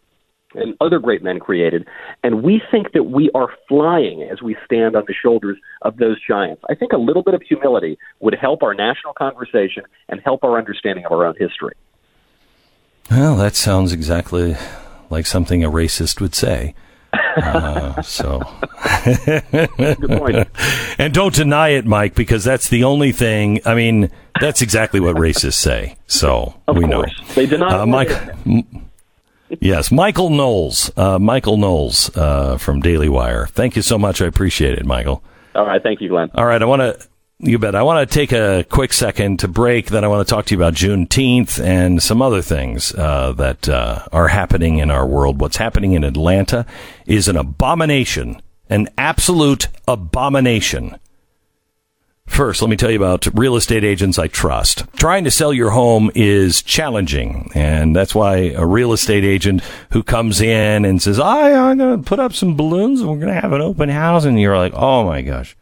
and other great men created. And we think that we are flying as we stand on the shoulders of those giants. I think a little bit of humility would help our national conversation and help our understanding of our own history. Well, that sounds exactly like something a racist would say. Uh, so, good point. and don't deny it, Mike, because that's the only thing. I mean, that's exactly what racists say. So of we course. know. They deny. Uh, Mike, yes, Michael Knowles. Uh, Michael Knowles uh, from Daily Wire. Thank you so much. I appreciate it, Michael. All right. Thank you, Glenn. All right. I want to. You bet. I want to take a quick second to break. Then I want to talk to you about Juneteenth and some other things uh, that uh, are happening in our world. What's happening in Atlanta is an abomination, an absolute abomination. First, let me tell you about real estate agents I trust. Trying to sell your home is challenging, and that's why a real estate agent who comes in and says, I, I'm going to put up some balloons and we're going to have an open house, and you're like, oh my gosh.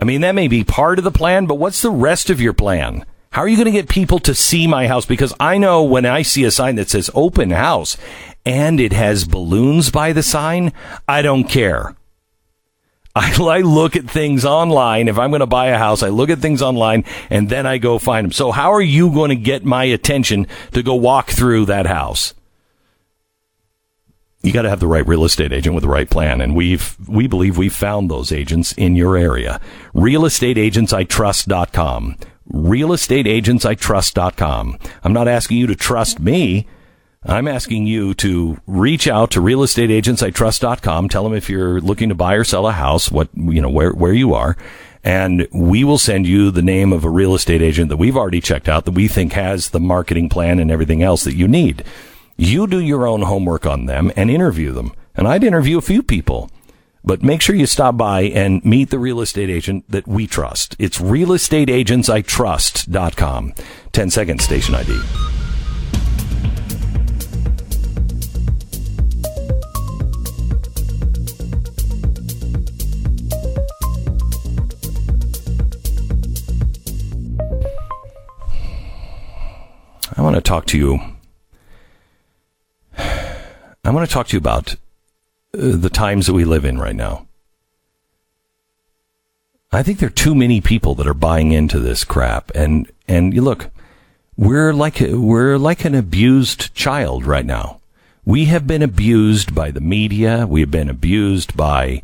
I mean, that may be part of the plan, but what's the rest of your plan? How are you going to get people to see my house? Because I know when I see a sign that says open house and it has balloons by the sign, I don't care. I, I look at things online. If I'm going to buy a house, I look at things online and then I go find them. So how are you going to get my attention to go walk through that house? You got to have the right real estate agent with the right plan. And we've, we believe we've found those agents in your area. Realestateagentsitrust.com. Realestateagentsitrust.com. I'm not asking you to trust me. I'm asking you to reach out to realestateagentsitrust.com. Tell them if you're looking to buy or sell a house, what, you know, where, where you are. And we will send you the name of a real estate agent that we've already checked out that we think has the marketing plan and everything else that you need. You do your own homework on them and interview them. And I'd interview a few people. But make sure you stop by and meet the real estate agent that we trust. It's realestateagentsitrust.com. 10 seconds station ID. I want to talk to you. I want to talk to you about uh, the times that we live in right now. I think there are too many people that are buying into this crap, and and you look, we're like we're like an abused child right now. We have been abused by the media. We have been abused by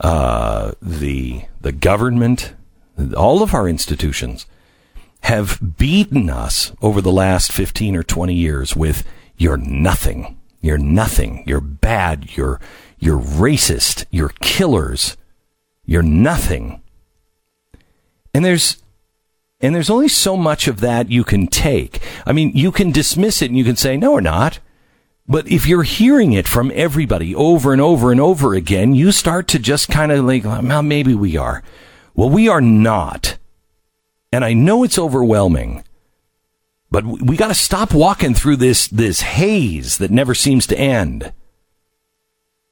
uh, the the government. All of our institutions have beaten us over the last fifteen or twenty years with "you're nothing, you're nothing, you're bad, you're you're racist, you're killers, you're nothing." And there's and there's only so much of that you can take. I mean, you can dismiss it and you can say, no, we're not. But if you're hearing it from everybody over and over and over again, you start to just kind of like, well, maybe we are. Well, we are not. And I know it's overwhelming, but we got to stop walking through this, this haze that never seems to end.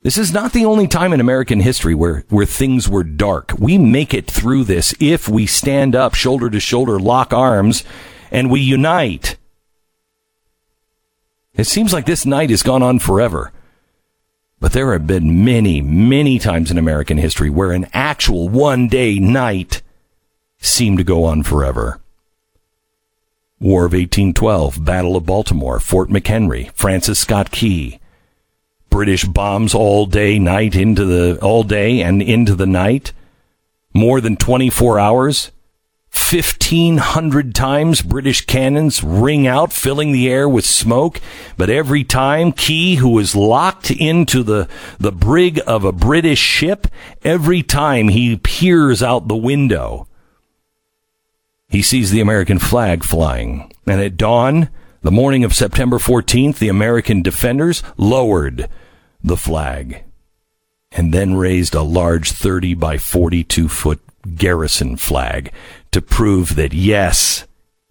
This is not the only time in American history where, where things were dark. We make it through this if we stand up shoulder to shoulder, lock arms, and we unite. It seems like this night has gone on forever. But there have been many, many times in American history where an actual one day night seemed to go on forever. War of 1812, Battle of Baltimore, Fort McHenry, Francis Scott Key, British bombs all day, night into the all day and into the night. More than 24 hours. 1500 times British cannons ring out, filling the air with smoke. But every time Key, who was locked into the, the brig of a British ship, every time he peers out the window, he sees the American flag flying. And at dawn, the morning of September 14th, the American defenders lowered the flag and then raised a large 30 by 42 foot garrison flag to prove that yes,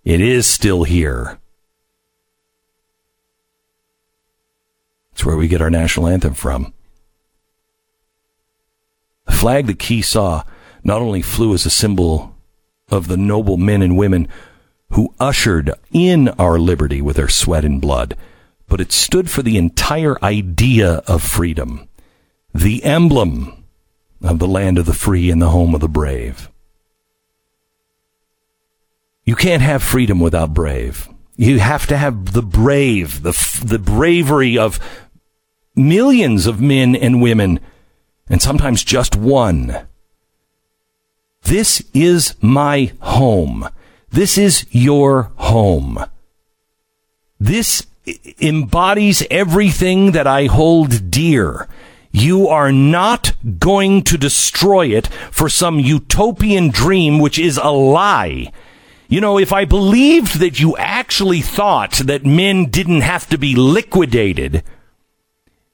it is still here. It's where we get our national anthem from. The flag that Key saw not only flew as a symbol of the noble men and women who ushered in our liberty with their sweat and blood, but it stood for the entire idea of freedom, the emblem of the land of the free and the home of the brave. You can't have freedom without brave. You have to have the brave, the, the bravery of millions of men and women, and sometimes just one. This is my home. This is your home. This embodies everything that I hold dear. You are not going to destroy it for some utopian dream, which is a lie. You know, if I believed that you actually thought that men didn't have to be liquidated,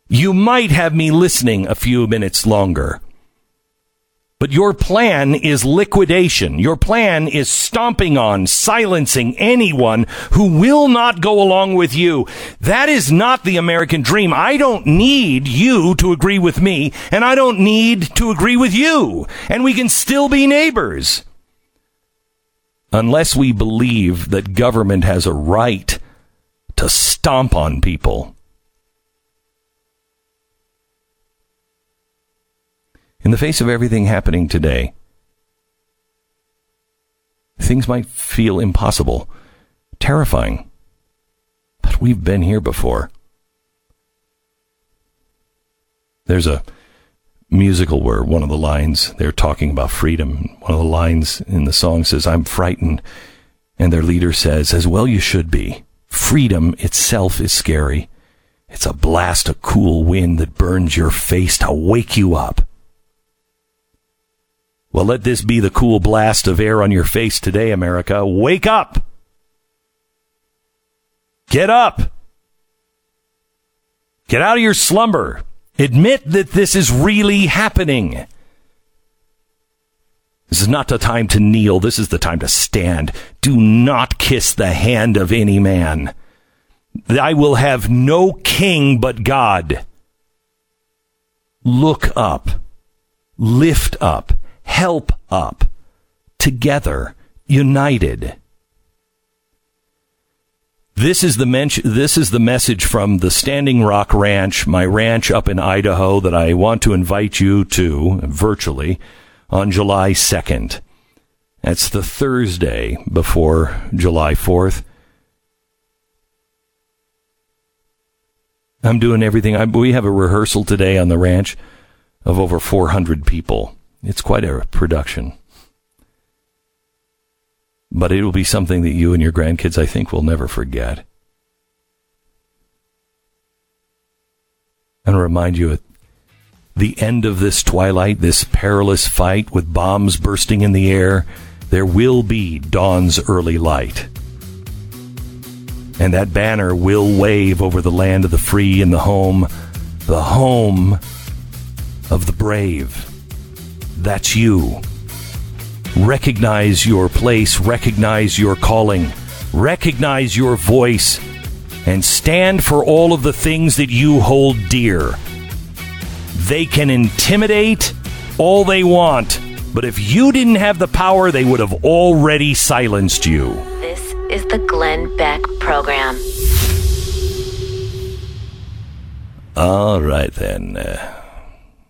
you might have me listening a few minutes longer. But your plan is liquidation. Your plan is stomping on, silencing anyone who will not go along with you. That is not the American dream. I don't need you to agree with me, and I don't need to agree with you. And we can still be neighbors. Unless we believe that government has a right to stomp on people. In the face of everything happening today, things might feel impossible, terrifying. But we've been here before. There's a musical where one of the lines they're talking about freedom. One of the lines in the song says, I'm frightened. And their leader says, as well you should be. Freedom itself is scary. It's a blast of cool wind that burns your face to wake you up. Well, let this be the cool blast of air on your face today, America. Wake up! Get up! Get out of your slumber. Admit that this is really happening. This is not the time to kneel. This is the time to stand. Do not kiss the hand of any man. I will have no king but God. Look up. Lift up help up together, united. This is the men- this is the message from the Standing Rock Ranch, my ranch up in Idaho that I want to invite you to virtually on July 2nd. That's the Thursday before July 4th. I'm doing everything. I, we have a rehearsal today on the ranch of over 400 people. It's quite a production but it will be something that you and your grandkids, I think, will never forget. And remind you at the end of this twilight, this perilous fight with bombs bursting in the air, there will be dawn's early light. And that banner will wave over the land of the free and the home, the home of the brave. That's you. Recognize your place, recognize your calling, recognize your voice, and stand for all of the things that you hold dear. They can intimidate all they want, but if you didn't have the power, they would have already silenced you. This is the Glenn Beck Program. All right, then. Uh,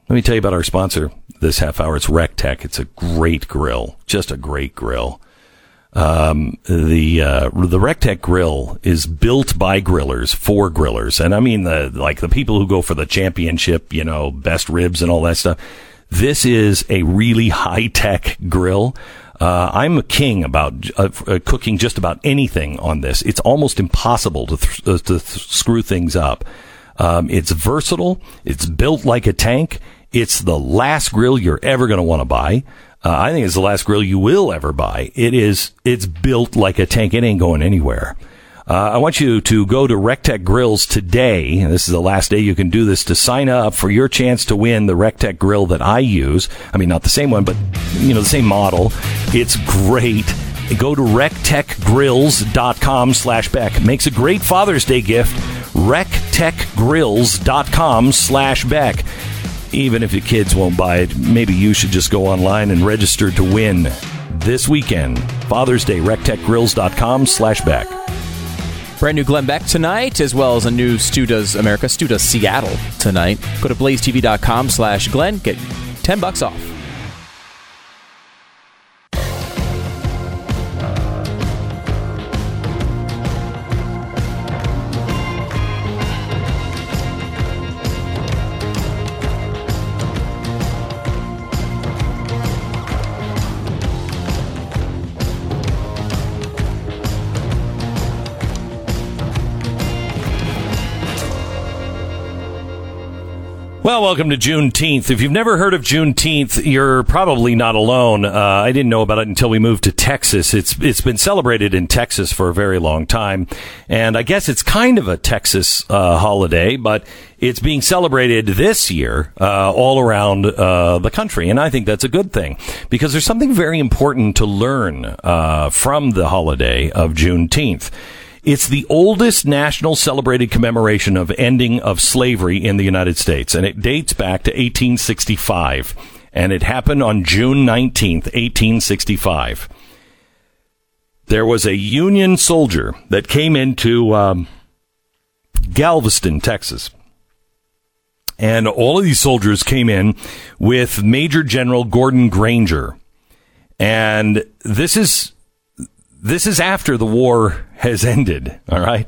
let me tell you about our sponsor this half hour. It's Rec Tec. It's a great grill, just a great grill. Um, the uh, the Rec Tec grill is built by grillers for grillers, and I mean the like the people who go for the championship, you know, best ribs and all that stuff. This is a really high tech grill. Uh, I'm a king about uh, uh, cooking just about anything on this. It's almost impossible to th- uh, to th- screw things up. Um, it's versatile. It's built like a tank. It's the last grill you're ever going to want to buy. Uh, I think it's the last grill you will ever buy. It is. It's built like a tank. It ain't going anywhere. Uh, I want you to go to Rec Tec Grills today. This is the last day you can do this to sign up for your chance to win the Rec Tec grill that I use. I mean, not the same one, but you know, the same model. It's great. Go to RecTecGrills.com slash Beck. Makes a great Father's Day gift. RecTecGrills.com slash Beck even if your kids won't buy it, maybe you should just go online and register to win this weekend. Father's Day, RecTecGrills.com slash Beck. Brand new Glenn Beck tonight, as well as a new Stu Does America, Stu Does Seattle tonight. Go to blazetv.com slash Glenn, get 10 bucks off. Well, welcome to Juneteenth. If you've never heard of Juneteenth, you're probably not alone. Uh, I didn't know about it until we moved to Texas. It's it's been celebrated in Texas for a very long time, and I guess it's kind of a Texas uh, holiday, but it's being celebrated this year uh, all around uh, the country, and I think that's a good thing because there's something very important to learn uh, from the holiday of Juneteenth. It's the oldest national celebrated commemoration of ending of slavery in the United States, and it dates back to 1865. And it happened on June 19th, 1865. There was a Union soldier that came into um, Galveston, Texas. And all of these soldiers came in with Major General Gordon Granger. And this is this is after the war has ended, all right?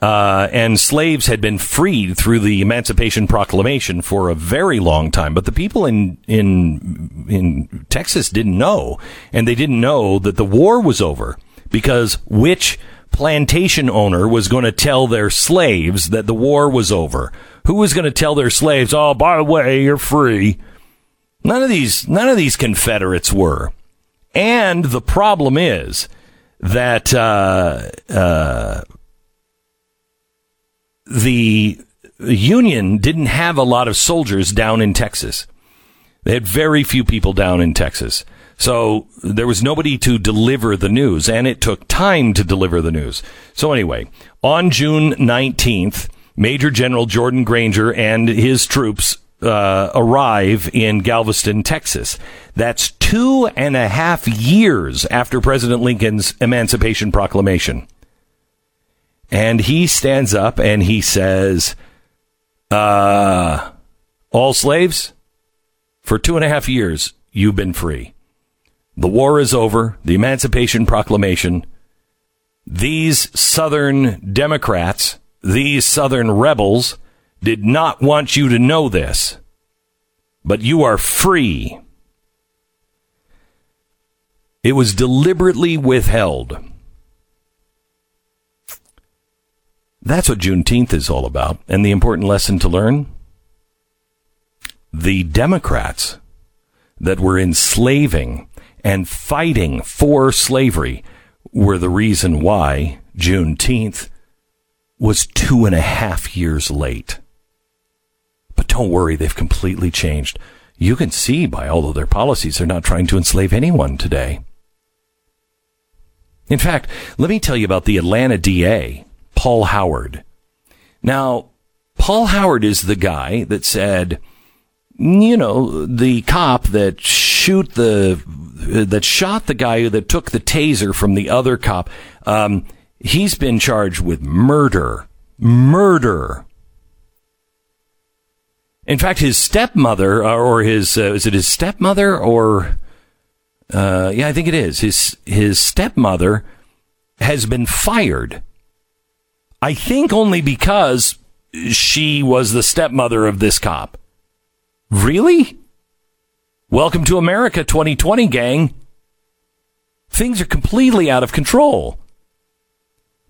Uh, and slaves had been freed through the Emancipation Proclamation for a very long time. But the people in in in Texas didn't know, and they didn't know that the war was over because which plantation owner was going to tell their slaves that the war was over? Who was going to tell their slaves, "Oh, by the way, you're free"? None of these none of these Confederates were. And the problem is that uh, uh, the Union didn't have a lot of soldiers down in Texas. They had very few people down in Texas. So there was nobody to deliver the news, and it took time to deliver the news. So anyway, on June 19th, Major General Gordon Granger and his troops uh, arrive in Galveston, Texas. That's two and a half years after President Lincoln's Emancipation Proclamation. and he stands up and he says, uh, all slaves, for two and a half years, you've been free. The war is over. The Emancipation Proclamation. These Southern Democrats, these Southern rebels, did not want you to know this. But you are free. It was deliberately withheld. That's what Juneteenth is all about. And the important lesson to learn the Democrats that were enslaving and fighting for slavery were the reason why Juneteenth was two and a half years late. Don't worry, they've completely changed. You can see by all of their policies, they're not trying to enslave anyone today. In fact, let me tell you about the Atlanta DA, Paul Howard. Now, Paul Howard is the guy that said, you know, the cop that shoot the that shot the guy that took the taser from the other cop. Um, he's been charged with murder. Murder. In fact, his stepmother, uh, or his uh, is it his stepmother, or uh, yeah, I think it is his his stepmother has been fired. I think only because she was the stepmother of this cop. Really? Welcome to America 2020, gang. Things are completely out of control.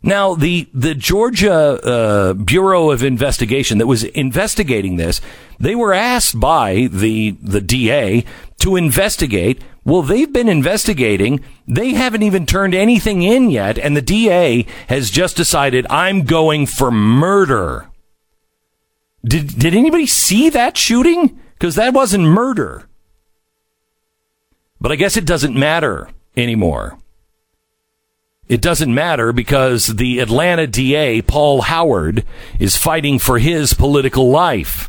Now, the, the Georgia uh, Bureau of Investigation that was investigating this, they were asked by the, the DA to investigate. Well, they've been investigating. They haven't even turned anything in yet, and the DA has just decided, I'm going for murder. Did, did anybody see that shooting? Because that wasn't murder. But I guess it doesn't matter anymore. It doesn't matter because the Atlanta DA, Paul Howard, is fighting for his political life.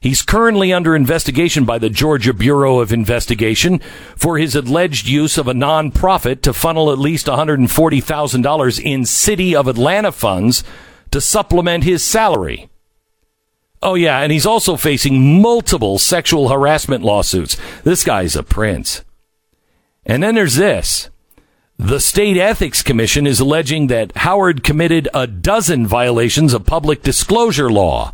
He's currently under investigation by the Georgia Bureau of Investigation for his alleged use of a nonprofit to funnel at least $140,000 in City of Atlanta funds to supplement his salary. Oh, yeah, and he's also facing multiple sexual harassment lawsuits. This guy's a prince. And then there's this. The State Ethics Commission is alleging that Howard committed a dozen violations of public disclosure law.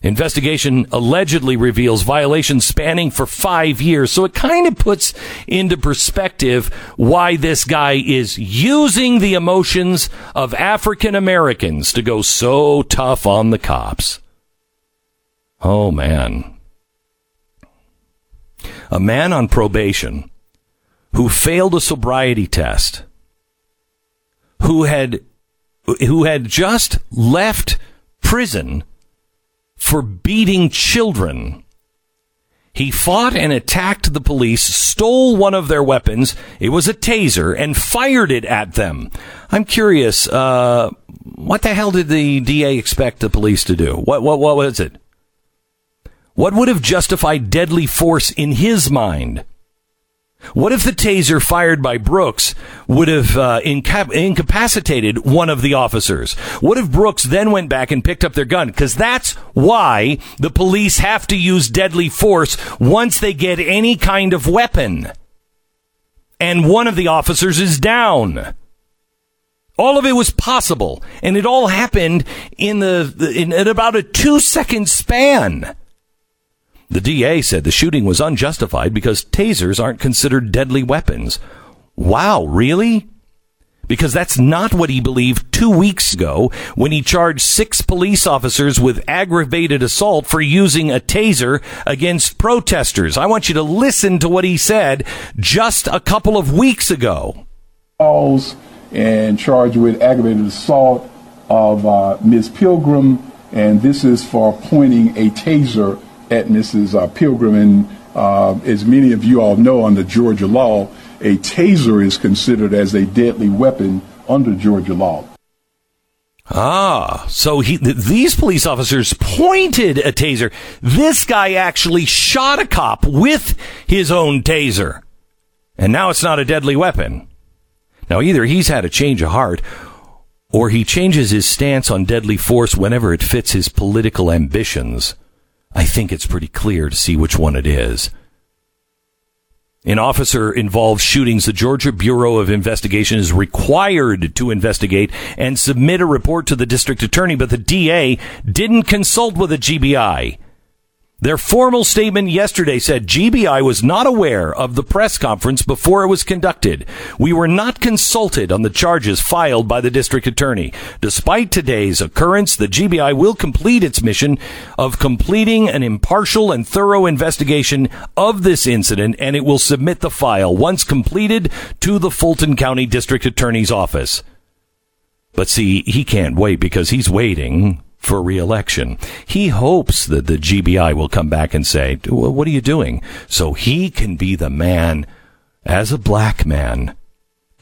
Investigation allegedly reveals violations spanning for five years. So it kind of puts into perspective why this guy is using the emotions of African Americans to go so tough on the cops. Oh, man. A man on probation who failed a sobriety test, who had, who had just left prison for beating children. He fought and attacked the police, stole one of their weapons. It was a taser and fired it at them. I'm curious, uh, what the hell did the DA expect the police to do? What, what, what was it? What would have justified deadly force in his mind? What if the taser fired by Brooks would have uh, inca- incapacitated one of the officers? What if Brooks then went back and picked up their gun? Because that's why the police have to use deadly force once they get any kind of weapon. And one of the officers is down. All of it was possible, and it all happened in the in, in about a two second span. The DA said the shooting was unjustified because tasers aren't considered deadly weapons. Wow, really? Because that's not what he believed two weeks ago when he charged six police officers with aggravated assault for using a taser against protesters. I want you to listen to what he said just a couple of weeks ago. And charged with aggravated assault of uh, Ms. Pilgrim, and this is for pointing a taser at Mrs. Uh, Pilgrim. And uh, as many of you all know, under Georgia law, a taser is considered as a deadly weapon under Georgia law. Ah, so he, th- these police officers pointed a taser. This guy actually shot a cop with his own taser. And now it's not a deadly weapon. Now, either he's had a change of heart or he changes his stance on deadly force whenever it fits his political ambitions. I think it's pretty clear to see which one it is. In officer involved shootings, the Georgia Bureau of Investigation is required to investigate and submit a report to the district attorney, but the DA didn't consult with the GBI. Their formal statement yesterday said GBI was not aware of the press conference before it was conducted. We were not consulted on the charges filed by the district attorney. Despite today's occurrence, the GBI will complete its mission of completing an impartial and thorough investigation of this incident and it will submit the file once completed to the Fulton County District Attorney's office. But see, he can't wait because he's waiting for reelection. He hopes that the GBI will come back and say, What are you doing? So he can be the man, as a black man,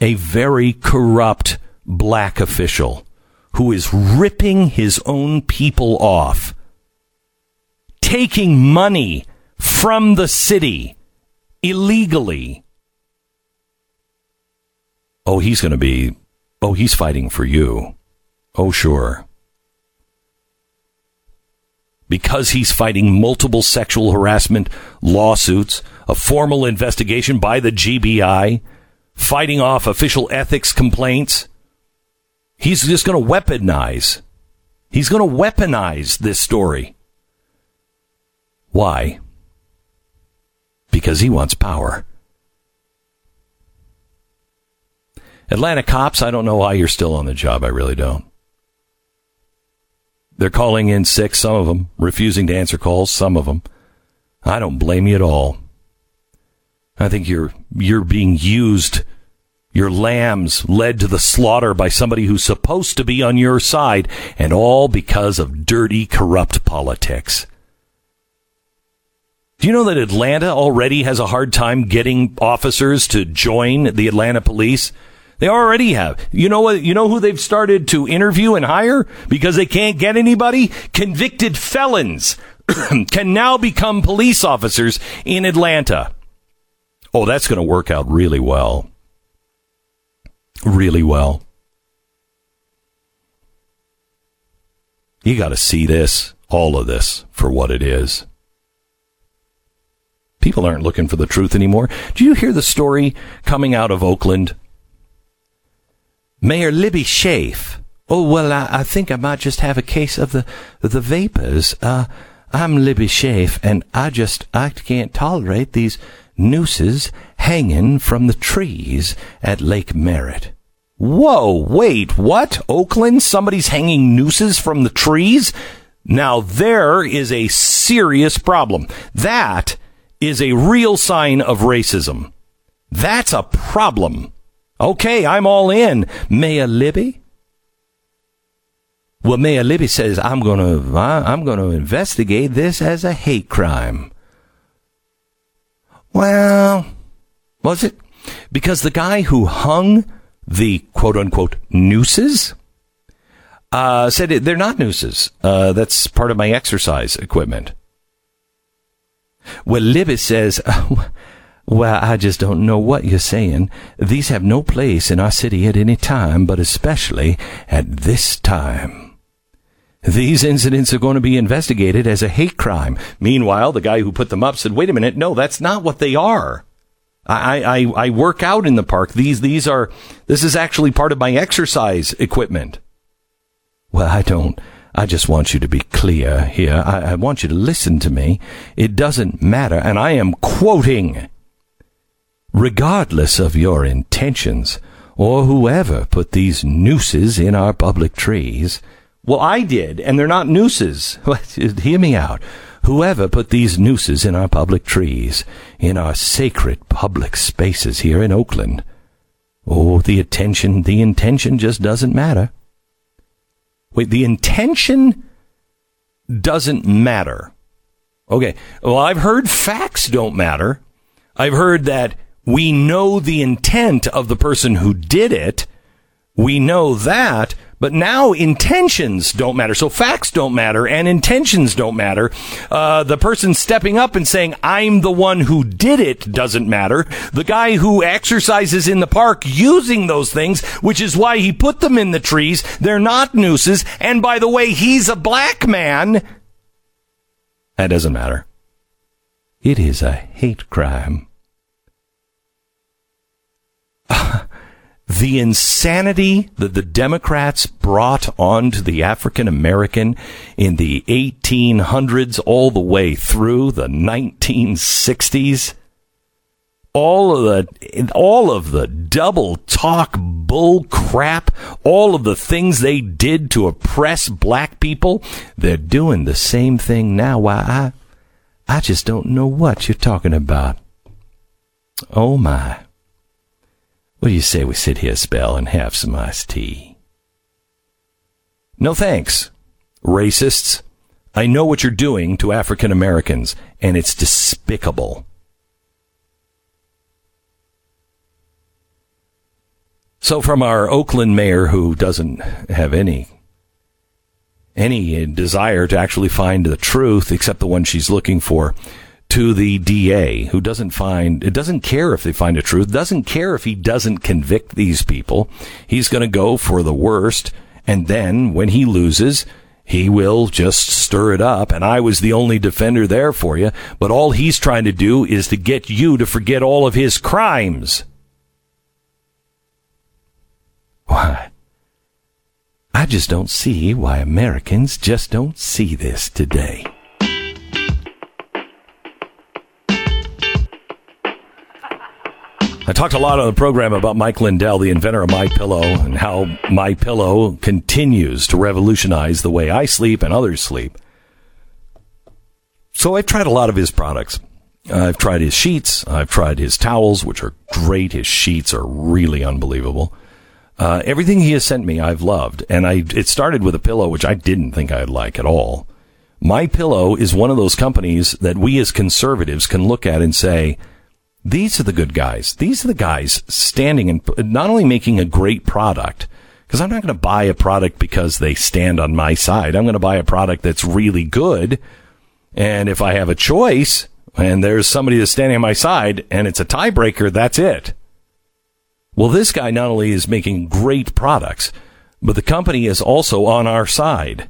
a very corrupt black official who is ripping his own people off, taking money from the city illegally. Oh, he's going to be, oh, he's fighting for you. Oh, sure because he's fighting multiple sexual harassment lawsuits, a formal investigation by the GBI, fighting off official ethics complaints. He's just going to weaponize. He's going to weaponize this story. Why? Because he wants power. Atlanta cops, I don't know why you're still on the job. I really don't. They're calling in sick, some of them, refusing to answer calls, some of them. I don't blame you at all. I think you're you're being used your lambs led to the slaughter by somebody who's supposed to be on your side and all because of dirty corrupt politics. Do you know that Atlanta already has a hard time getting officers to join the Atlanta police? They already have. You know what? You know who they've started to interview and hire because they can't get anybody? Convicted felons can now become police officers in Atlanta. Oh, that's going to work out really well. Really well. You got to see this, all of this, for what it is. People aren't looking for the truth anymore. Do you hear the story coming out of Oakland? Mayor Libby Schaaf. Oh, well, I, I, think I might just have a case of the, the vapors. Uh, I'm Libby Schaaf, and I just, I can't tolerate these nooses hanging from the trees at Lake Merritt. Whoa, wait, what? Oakland? Somebody's hanging nooses from the trees? Now there is a serious problem. That is a real sign of racism. That's a problem. Okay, I'm all in. Mayor Libby? Well, Mayor Libby says I'm going to I'm to investigate this as a hate crime. Well, was it? Because the guy who hung the quote unquote nooses uh, said they're not nooses. Uh, that's part of my exercise equipment. Well, Libby says, Well, I just don't know what you're saying. These have no place in our city at any time, but especially at this time. These incidents are going to be investigated as a hate crime. Meanwhile, the guy who put them up said, wait a minute, no, that's not what they are. I, I, I work out in the park. These, these are, this is actually part of my exercise equipment. Well, I don't, I just want you to be clear here. I, I want you to listen to me. It doesn't matter. And I am quoting regardless of your intentions, or whoever put these nooses in our public trees. Well, I did, and they're not nooses. Hear me out. Whoever put these nooses in our public trees, in our sacred public spaces here in Oakland. Oh, the attention, the intention just doesn't matter. Wait, the intention doesn't matter. Okay. Well, I've heard facts don't matter. I've heard that we know the intent of the person who did it. We know that, But now intentions don't matter. So facts don't matter and intentions don't matter. Uh, the person stepping up and saying, I'm the one who did it doesn't matter. The guy who exercises in the park using those things, which is why he put them in the trees, they're not nooses. And by the way, he's a black man. That doesn't matter. It is a hate crime. The insanity that the Democrats brought onto the African American in the 1800s all the way through the 1960s all of the all of the double talk bull crap all of the things they did to oppress black people they're doing the same thing now. Why i i just don't know what you're talking about. Oh my what do you say we sit here a spell and have some iced tea? No thanks, racists. I know what you're doing to African Americans, and it's despicable. So, from our Oakland mayor, who doesn't have any any desire to actually find the truth except the one she's looking for, to the DA who doesn't find it doesn't care if they find the truth, doesn't care if he doesn't convict these people. He's going to go for the worst, and then when he loses, he will just stir it up. And I was the only defender there for you, but all he's trying to do is to get you to forget all of his crimes. Why? I just don't see why Americans just don't see this today. I talked a lot on the program about Mike Lindell, the inventor of My Pillow, and how My Pillow continues to revolutionize the way I sleep and others sleep. So I've tried a lot of his products. I've tried his sheets. I've tried his towels, which are great. His sheets are really unbelievable. Uh, everything he has sent me, I've loved, and I it started with a pillow which I didn't think I'd like at all. My Pillow is one of those companies that we as conservatives can look at and say these are the good guys. These are the guys standing and not only making a great product, because I'm not going to buy a product because they stand on my side. I'm going to buy a product that's really good. And if I have a choice and there's somebody that's standing on my side and it's a tiebreaker, that's it. Well, this guy not only is making great products, but the company is also on our side.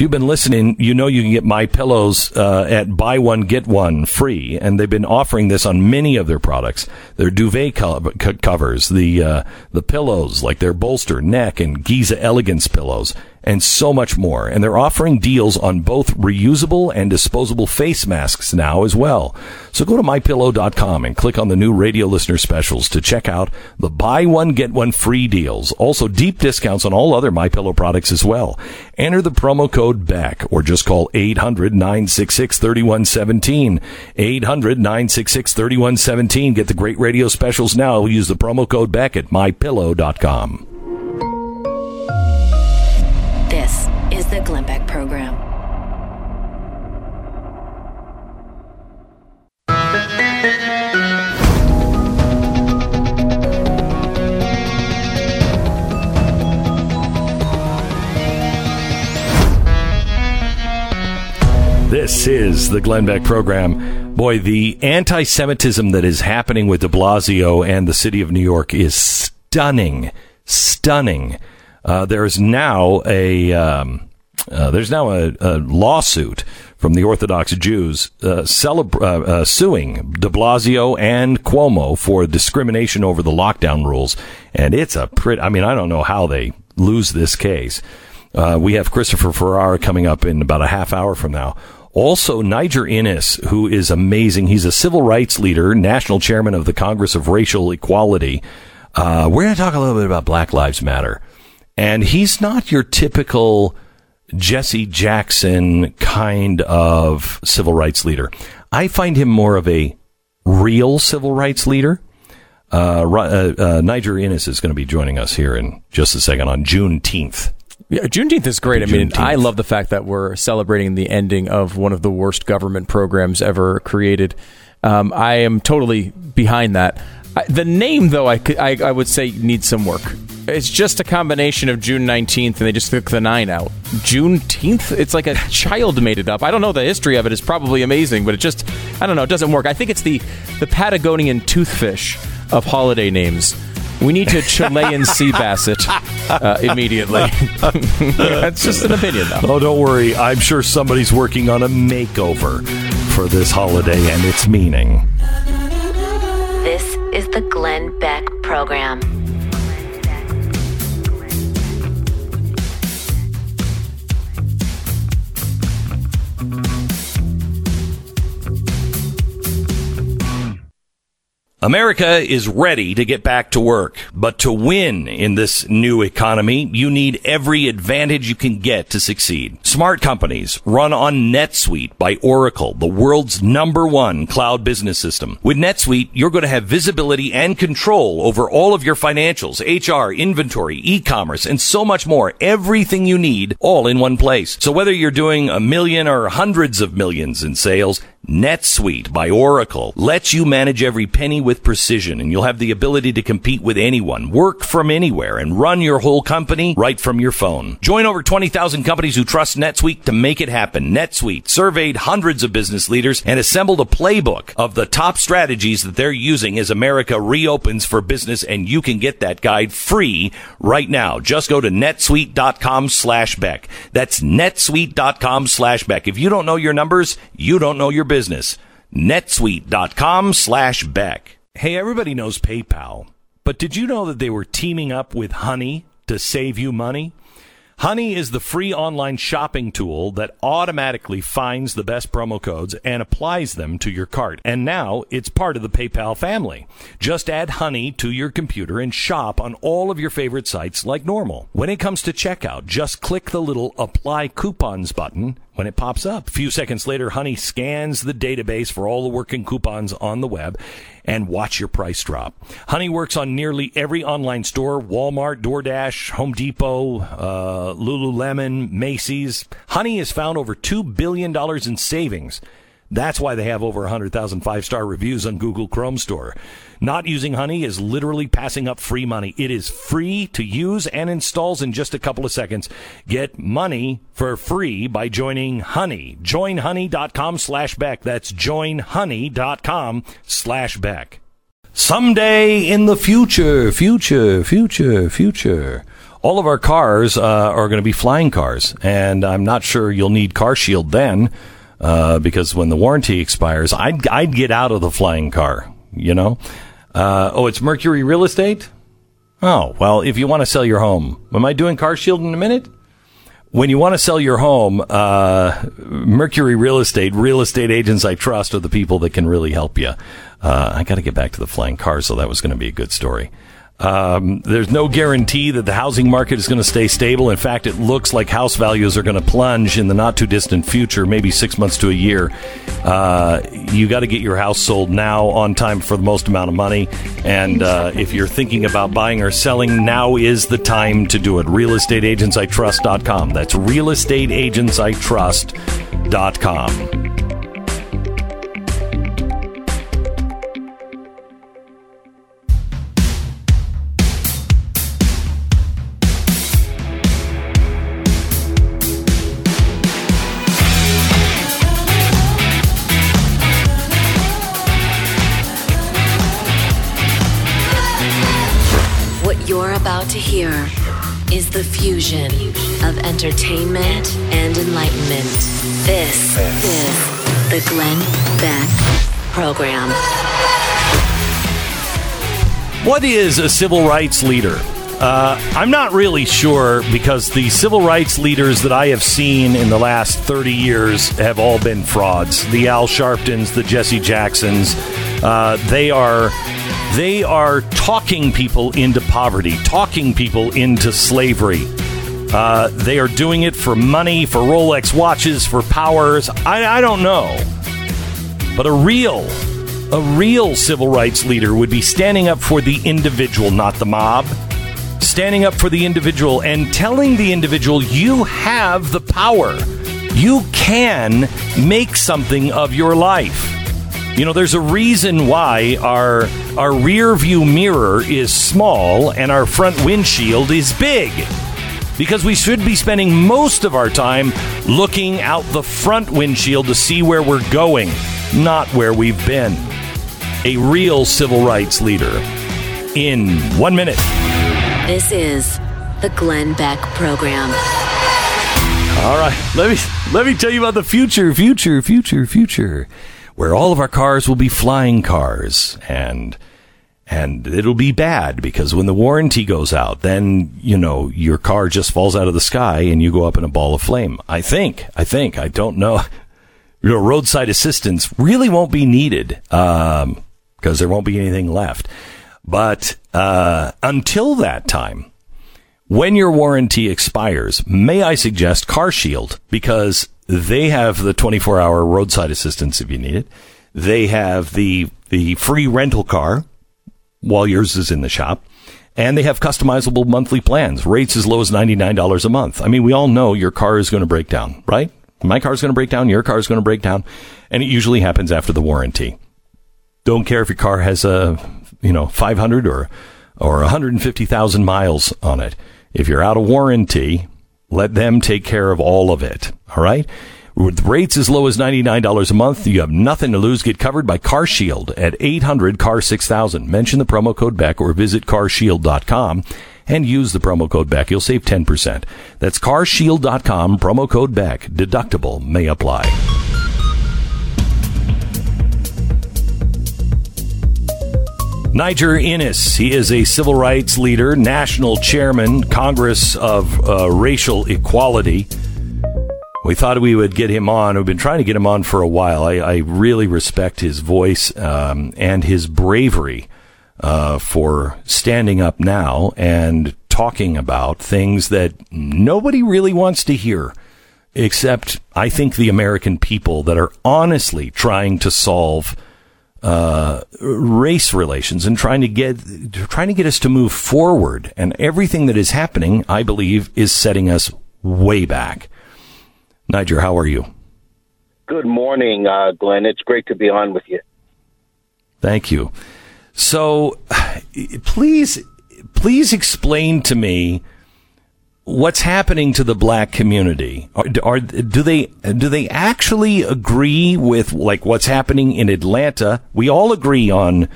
If you've been listening, you know you can get my pillows uh, at buy one get one free, and they've been offering this on many of their products. Their duvet co- covers, the uh, the pillows, like their bolster, neck, and Giza elegance pillows and so much more. And they're offering deals on both reusable and disposable face masks now as well. So go to mypillow.com and click on the new radio listener specials to check out the buy one get one free deals. Also deep discounts on all other MyPillow products as well. Enter the promo code BECK or just call 800-966-3117. 800-966-3117. Get the great radio specials now. Use the promo code BECK at mypillow.com. Program. This is the Glenn Beck program. Boy, the anti Semitism that is happening with de Blasio and the city of New York is stunning. Stunning. Uh, there's now a. Um, uh, there's now a, a, lawsuit from the Orthodox Jews uh, celebra- uh, uh, suing de Blasio and Cuomo for discrimination over the lockdown rules. And it's a pretty, I mean, I don't know how they lose this case. Uh, we have Christopher Ferrara coming up in about a half hour from now. Also, Niger Innis, who is amazing. He's a civil rights leader, national chairman of the Congress of Racial Equality. We're going to talk a little bit about Black Lives Matter. And he's not your typical Jesse Jackson kind of civil rights leader. I find him more of a real civil rights leader. Uh, uh, uh, Niger Innis is going to be joining us here in just a second on Juneteenth. Yeah, Juneteenth is great. I mean, I love the fact that we're celebrating the ending of one of the worst government programs ever created. Um, I am totally behind that. I, the name, though, I, could, I, I would say needs some work. It's just a combination of June 19th and they just took the 9 out. Juneteenth? It's like a child made it up. I don't know the history of it. It's probably amazing, but it just, I don't know, it doesn't work. I think it's the, the Patagonian toothfish of holiday names. We need to Chilean sea bassett uh, immediately. That's just an opinion, though. Oh, don't worry. I'm sure somebody's working on a makeover for this holiday and its meaning. Is the Glenn Beck Program. America is ready to get back to work, but to win in this new economy, you need every advantage you can get to succeed. Smart companies run on NetSuite by Oracle, the world's number one cloud business system. With NetSuite, you're going to have visibility and control over all of your financials, HR, inventory, e-commerce, and so much more. Everything you need all in one place. So whether you're doing a million or hundreds of millions in sales, NetSuite by Oracle lets you manage every penny with precision and you'll have the ability to compete with anyone, work from anywhere and run your whole company right from your phone. Join over 20,000 companies who trust NetSuite to make it happen. NetSuite surveyed hundreds of business leaders and assembled a playbook of the top strategies that they're using as America reopens for business and you can get that guide free right now. Just go to netsuite.com slash Beck. That's netsuite.com slash Beck. If you don't know your numbers, you don't know your business. netsuite.com slash Beck. Hey, everybody knows PayPal, but did you know that they were teaming up with Honey to save you money? Honey is the free online shopping tool that automatically finds the best promo codes and applies them to your cart. And now it's part of the PayPal family. Just add Honey to your computer and shop on all of your favorite sites like normal. When it comes to checkout, just click the little apply coupons button when it pops up. A few seconds later, Honey scans the database for all the working coupons on the web and watch your price drop. Honey works on nearly every online store Walmart, DoorDash, Home Depot, uh, Lululemon, Macy's. Honey has found over $2 billion in savings. That's why they have over 100,000 five star reviews on Google Chrome Store. Not using Honey is literally passing up free money. It is free to use and installs in just a couple of seconds. Get money for free by joining Honey. Joinhoney.com slash back. That's joinhoney.com slash back. Someday in the future, future, future, future, all of our cars uh, are going to be flying cars. And I'm not sure you'll need Car Shield then. Uh, because when the warranty expires, I'd, I'd get out of the flying car, you know? Uh, oh, it's Mercury Real Estate? Oh, well, if you want to sell your home, am I doing Car Shield in a minute? When you want to sell your home, uh, Mercury Real Estate, real estate agents I trust are the people that can really help you. Uh, I got to get back to the flying car, so that was going to be a good story. Um, there's no guarantee that the housing market is going to stay stable. In fact, it looks like house values are going to plunge in the not too distant future, maybe six months to a year. Uh, you got to get your house sold now on time for the most amount of money. And uh, if you're thinking about buying or selling, now is the time to do it. RealestateAgentsITrust.com. That's RealestateAgentsITrust.com. fusion of entertainment and enlightenment. This is the Glenn Beck Program. What is a civil rights leader? Uh, I'm not really sure because the civil rights leaders that I have seen in the last 30 years have all been frauds. The Al Sharptons, the Jesse Jacksons, uh, they are they are talking people into poverty, talking people into slavery. Uh, they are doing it for money, for Rolex watches, for powers. I, I don't know, but a real a real civil rights leader would be standing up for the individual, not the mob. Standing up for the individual and telling the individual, you have the power. You can make something of your life. You know, there's a reason why our our rear view mirror is small and our front windshield is big. Because we should be spending most of our time looking out the front windshield to see where we're going, not where we've been. A real civil rights leader. In one minute. This is the Glenn Beck Program. All right, let me let me tell you about the future, future, future, future, where all of our cars will be flying cars, and and it'll be bad because when the warranty goes out, then you know your car just falls out of the sky and you go up in a ball of flame. I think, I think, I don't know. You know, roadside assistance really won't be needed because um, there won't be anything left. But uh, until that time, when your warranty expires, may I suggest CarShield because they have the 24 hour roadside assistance if you need it. They have the, the free rental car while yours is in the shop. And they have customizable monthly plans, rates as low as $99 a month. I mean, we all know your car is going to break down, right? My car is going to break down, your car is going to break down, and it usually happens after the warranty. Don't care if your car has a, you know, 500 or, or 150,000 miles on it. If you're out of warranty, let them take care of all of it. All right. With rates as low as $99 a month, you have nothing to lose. Get covered by CarShield at 800 CAR 6000. Mention the promo code Beck or visit carshield.com and use the promo code Beck. You'll save 10%. That's carshield.com, promo code Beck. Deductible may apply. Niger Innis. He is a civil rights leader, national chairman, Congress of uh, Racial Equality. We thought we would get him on. We've been trying to get him on for a while. I, I really respect his voice um, and his bravery uh, for standing up now and talking about things that nobody really wants to hear, except I think the American people that are honestly trying to solve uh, race relations and trying to get trying to get us to move forward. And everything that is happening, I believe, is setting us way back. Niger, how are you? Good morning, uh, Glenn. It's great to be on with you. Thank you. So, please, please explain to me what's happening to the black community? Are, are, do they do they actually agree with like what's happening in Atlanta? We all agree on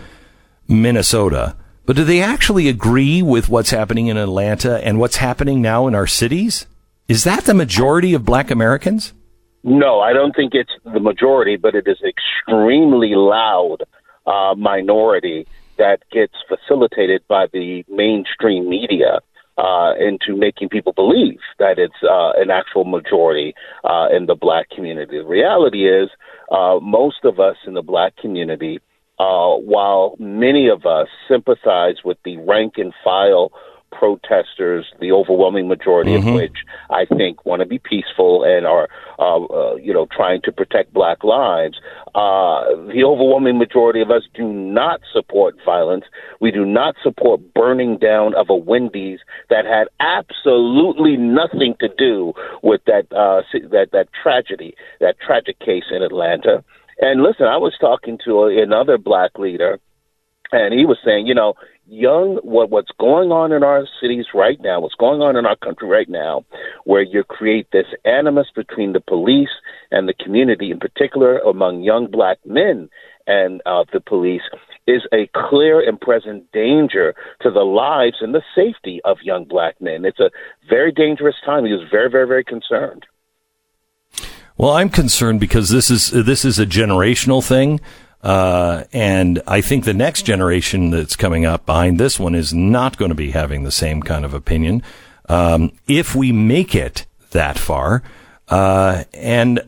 Minnesota, but do they actually agree with what's happening in Atlanta and what's happening now in our cities? Is that the majority of black Americans? No, I don't think it's the majority, but it is extremely loud uh, minority that gets facilitated by the mainstream media uh, into making people believe that it's uh, an actual majority uh, in the black community. The reality is, uh, most of us in the black community, uh, while many of us sympathize with the rank and file protesters, the overwhelming majority mm-hmm. of which I think want to be peaceful and are, uh, uh, you know, trying to protect black lives. Uh, the overwhelming majority of us do not support violence. We do not support burning down of a Wendy's that had absolutely nothing to do with that uh, that that tragedy, that tragic case in Atlanta. And listen, I was talking to another black leader, and he was saying, you know, young what what's going on in our cities right now, what's going on in our country right now, where you create this animus between the police and the community, in particular among young black men and uh, the police, is a clear and present danger to the lives and the safety of young black men. It's a very dangerous time. He was very, very, very concerned. Well, I'm concerned because this is this is a generational thing. Uh, and I think the next generation that's coming up behind this one is not going to be having the same kind of opinion. Um, if we make it that far, uh, and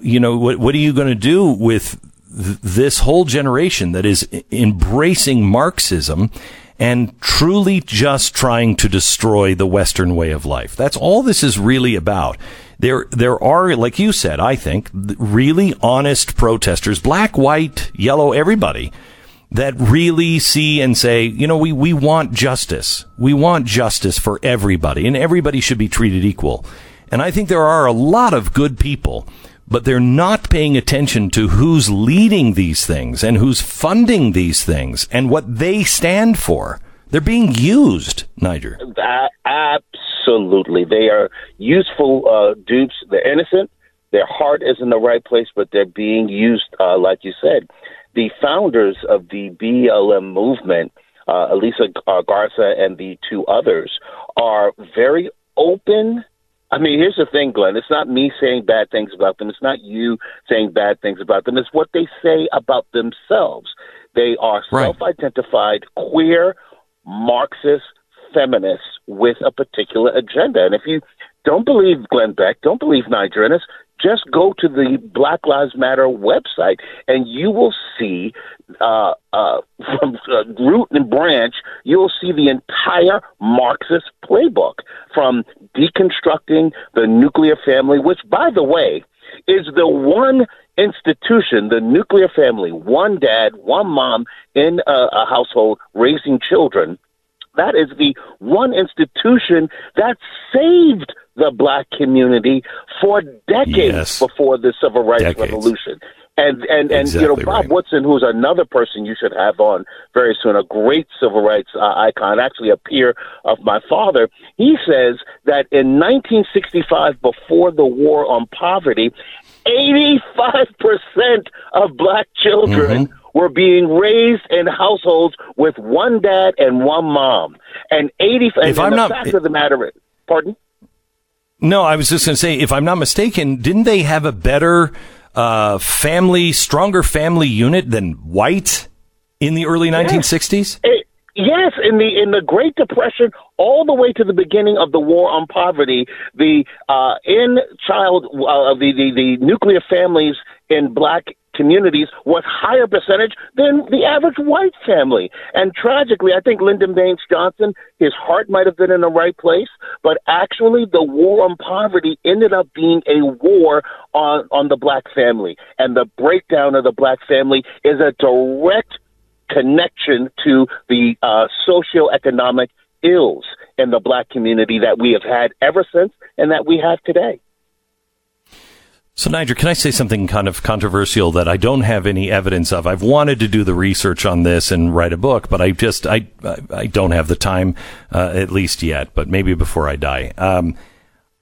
you know, what, what are you going to do with th- this whole generation that is embracing Marxism and truly just trying to destroy the Western way of life? That's all this is really about there there are, like you said, I think, really honest protesters, black, white, yellow, everybody, that really see and say, you know, we, we want justice. We want justice for everybody, and everybody should be treated equal. And I think there are a lot of good people, but they're not paying attention to who's leading these things and who's funding these things and what they stand for. They're being used, Niger. Absolutely. They are useful uh, dupes. They're innocent. Their heart is in the right place, but they're being used, uh, like you said. The founders of the BLM movement, uh, Alicia Garza and the two others, are very open I mean, here's the thing, Glenn. It's not me saying bad things about them. It's not you saying bad things about them. It's what they say about themselves. They are Right. self identified queer Marxist feminists with a particular agenda. And if you don't believe Glenn Beck, don't believe Niger Innis, just go to the Black Lives Matter website and you will see uh, uh, from uh, root and branch, you'll see the entire Marxist playbook from deconstructing the nuclear family, which, by the way, is the one institution, the nuclear family, one dad, one mom in a, a household raising children. That is the one institution that saved the black community for decades Yes. before the civil rights Decades. revolution. And and and you know Bob right. Woodson, who's another person you should have on very soon, a great civil rights uh, icon, actually a peer of my father. He says that in 1965, before the war on poverty, 85 percent of black children Mm-hmm. Were being raised in households with one dad and one mom, and 80. and, If I'm the not- fact of the matter is, pardon. No, I was just going to say, if I'm not mistaken, didn't they have a better uh, family, stronger family unit than white in the early 1960s? It, yes, in the in the Great Depression, all the way to the beginning of the War on Poverty, the uh, in child uh, the, the the nuclear families in black communities was higher percentage than the average white family. And tragically, I think Lyndon Baines Johnson, his heart might have been in the right place, but actually the war on poverty ended up being a war on, on the black family. And the breakdown of the black family is a direct connection to the uh, socioeconomic ills in the black community that we have had ever since and that we have today. So, Niger, can I say something kind of controversial that I don't have any evidence of? I've wanted to do the research on this and write a book, but I just I I, don't have the time, uh, at least yet. But maybe before I die, um,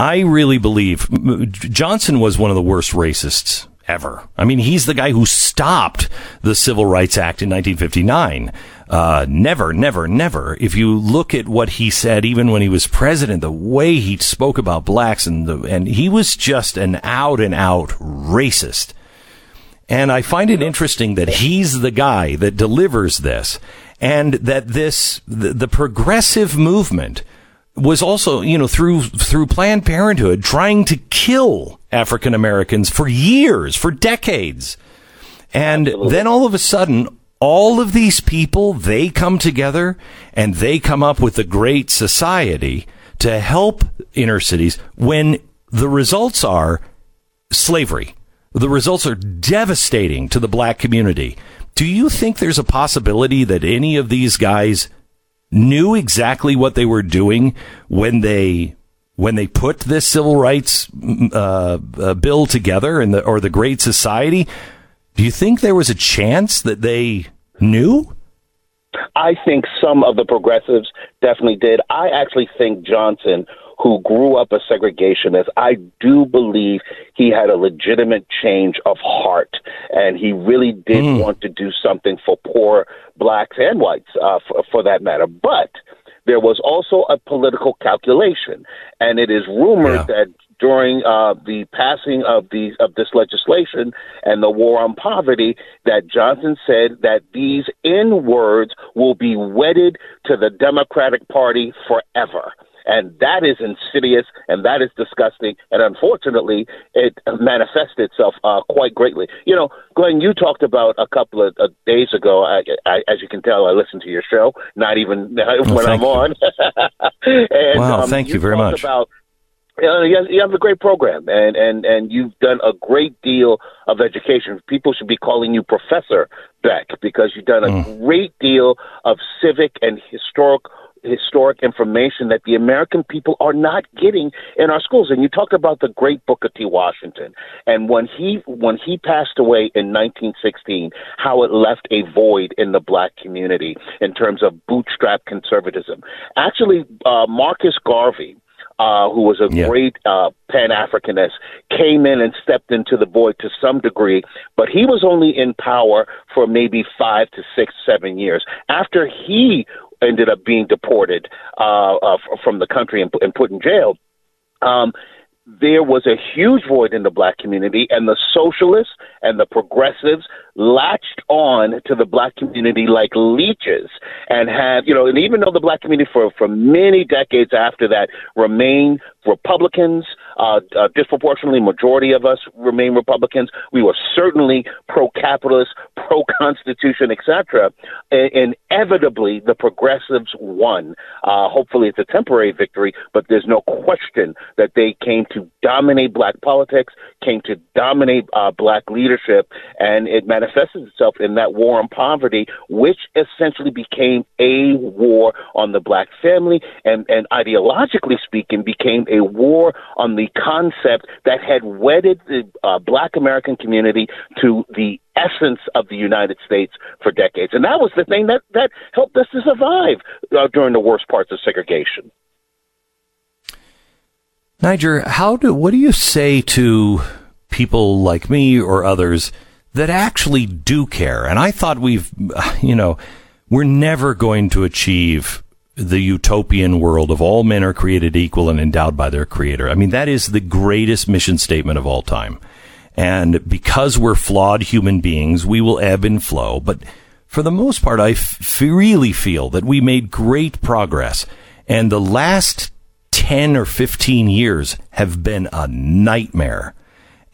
I really believe Johnson was one of the worst racists ever. I mean, he's the guy who stopped the Civil Rights Act in 1959. Uh, never, never, never. If you look at what he said, even when he was president, the way he spoke about blacks and the, and he was just an out and out racist. And I find it interesting that he's the guy that delivers this and that this, the, the progressive movement was also, you know, through, through Planned Parenthood trying to kill African Americans for years, for decades. And then all of a sudden, all of these people, they come together and they come up with a great society to help inner cities when the results are slavery. The results are devastating to the black community. Do you think there's a possibility that any of these guys knew exactly what they were doing when they when they put this civil rights mm, uh, uh, bill together and the or the Great Society? Do you think there was a chance that they knew? I think some of the progressives definitely did. I actually think Johnson, who grew up a segregationist, I do believe he had a legitimate change of heart, and he really did want to do something for poor blacks and whites, uh, for, for that matter. But there was also a political calculation, and it is rumored that during uh, the passing of the of this legislation and the war on poverty, that Johnson said that these N words will be wedded to the Democratic Party forever. And that is insidious and that is disgusting. And unfortunately, it manifests itself uh, quite greatly. You know, Glenn, you talked about a couple of uh, days ago. I, I, as you can tell, I listen to your show, not even when I'm you. on. and, Wow, um, thank you very much. About uh, you, have, you have a great program, and, and, and you've done a great deal of education. People should be calling you Professor Beck because you've done a Mm. great deal of civic and historic historic information that the American people are not getting in our schools. And you talked about the great Booker T. Washington, and when he when he passed away in 1916, how it left a void in the black community in terms of bootstrap conservatism. Actually, uh, Marcus Garvey uh, who was a yeah. great uh, Pan Africanist, came in and stepped into the void to some degree, but he was only in power for maybe five to six, seven years. After he ended up being deported uh, uh, from the country and, and put in jail, um, there was a huge void in the black community, and the socialists and the progressives latched on to the black community like leeches and have, you know, and even though the black community for, for many decades after that remained Republicans, uh, uh, disproportionately majority of us remain Republicans. We were certainly pro-capitalist, pro-constitution, etc. And inevitably, the progressives won. Uh, hopefully, it's a temporary victory, but there's no question that they came to dominate black politics, came to dominate uh, black leadership, and it manifested itself in that war on poverty, which essentially became a war on the black family and, and ideologically speaking became a war on the concept that had wedded the uh, black American community to the essence of the United States for decades. And that was the thing that, that helped us to survive uh, during the worst parts of segregation. Niger, how do what do you say to people like me or others that actually do care. And I thought we've, you know, we're never going to achieve the utopian world of all men are created equal and endowed by their creator. I mean, that is the greatest mission statement of all time. And because we're flawed human beings, we will ebb and flow. But for the most part, I f- really feel that we made great progress. And the last 10 or 15 years have been a nightmare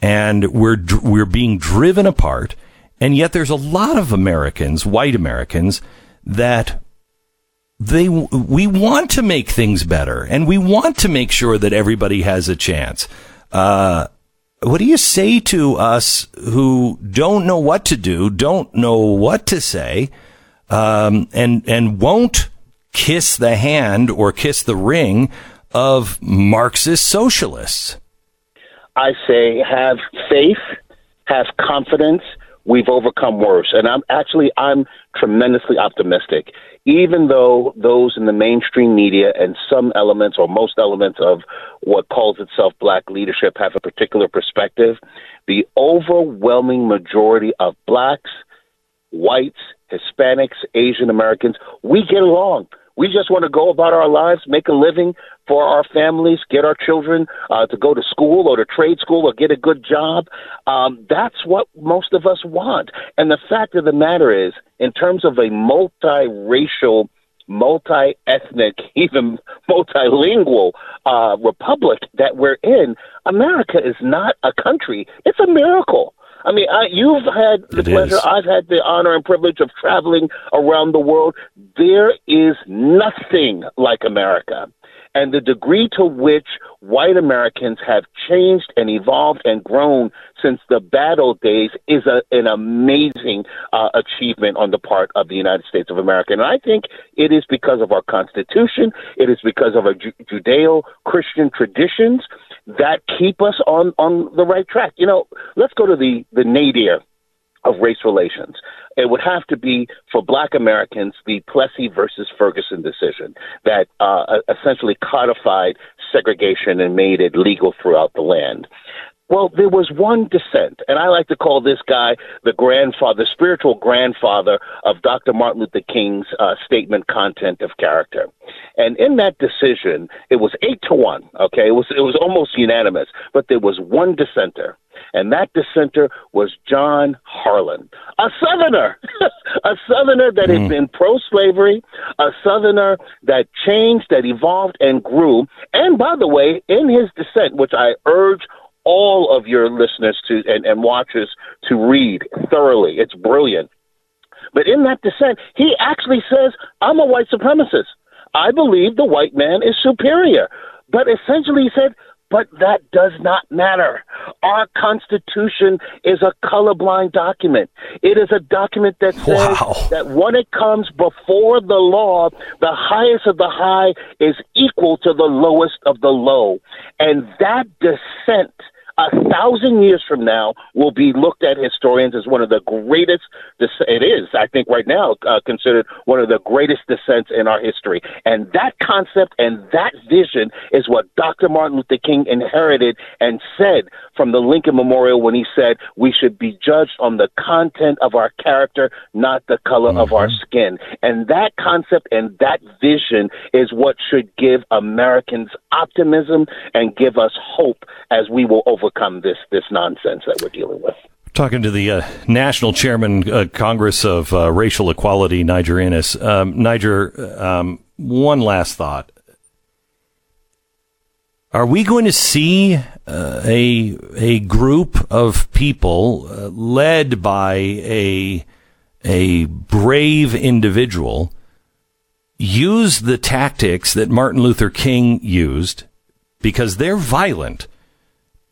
and we're we're being driven apart. And yet, there's a lot of Americans, white Americans, that they we want to make things better, and we want to make sure that everybody has a chance. Uh, what do you say to us who don't know what to do, don't know what to say, um, and and won't kiss the hand or kiss the ring of Marxist socialists? I say have faith, have confidence. We've overcome worse. And I'm actually, I'm tremendously optimistic. Even though those in the mainstream media and some elements or most elements of what calls itself black leadership have a particular perspective, the overwhelming majority of blacks, whites, Hispanics, Asian Americans, we get along. We just want to go about our lives, make a living for our families, get our children uh, to go to school or to trade school or get a good job. Um, that's what most of us want. And the fact of the matter is, in terms of a multiracial, multi ethnic, even multilingual uh, republic that we're in, America is not a country, it's a miracle. I mean, I, you've had the it pleasure, is. I've had the honor and privilege of traveling around the world. There is nothing like America. And the degree to which white Americans have changed and evolved and grown since the battle days is a, an amazing uh, achievement on the part of the United States of America. And I think it is because of our Constitution, it is because of our Ju- Judeo Christian traditions that keep us on, on the right track. You know, let's go to the, the nadir of race relations. It would have to be for black Americans the Plessy versus Ferguson decision that uh, essentially codified segregation and made it legal throughout the land. Well, there was one dissent, and I like to call this guy the grandfather, the spiritual grandfather of Dr. Martin Luther King's uh, statement, content of character. And in that decision, it was eight to one. Okay, it was it was almost unanimous, but there was one dissenter, and that dissenter was John Harlan, a Southerner, a Southerner that mm. had been pro-slavery, a Southerner that changed, that evolved and grew. And by the way, in his dissent, which I urge all of your listeners to and, and watchers to read thoroughly. It's brilliant. But in that dissent, he actually says, I'm a white supremacist. I believe the white man is superior. But essentially, he said, But that does not matter. Our Constitution is a colorblind document. It is a document that says Wow. that when it comes before the law, the highest of the high is equal to the lowest of the low. And that descent a thousand years from now will be looked at historians as one of the greatest. It is, I think, right now uh, considered one of the greatest descents in our history. And that concept and that vision is what Dr. Martin Luther King inherited and said from the Lincoln Memorial when he said we should be judged on the content of our character, not the color of our skin. And that concept and that vision is what should give Americans optimism and give us hope as we will overcome this this nonsense that we're dealing with. Talking to the uh, National Chairman, uh, Congress of uh, Racial Equality, Niger Innis. Um, Niger, um, one last thought. Are we going to see uh, a a group of people uh, led by a a brave individual use the tactics that Martin Luther King used because they're violent?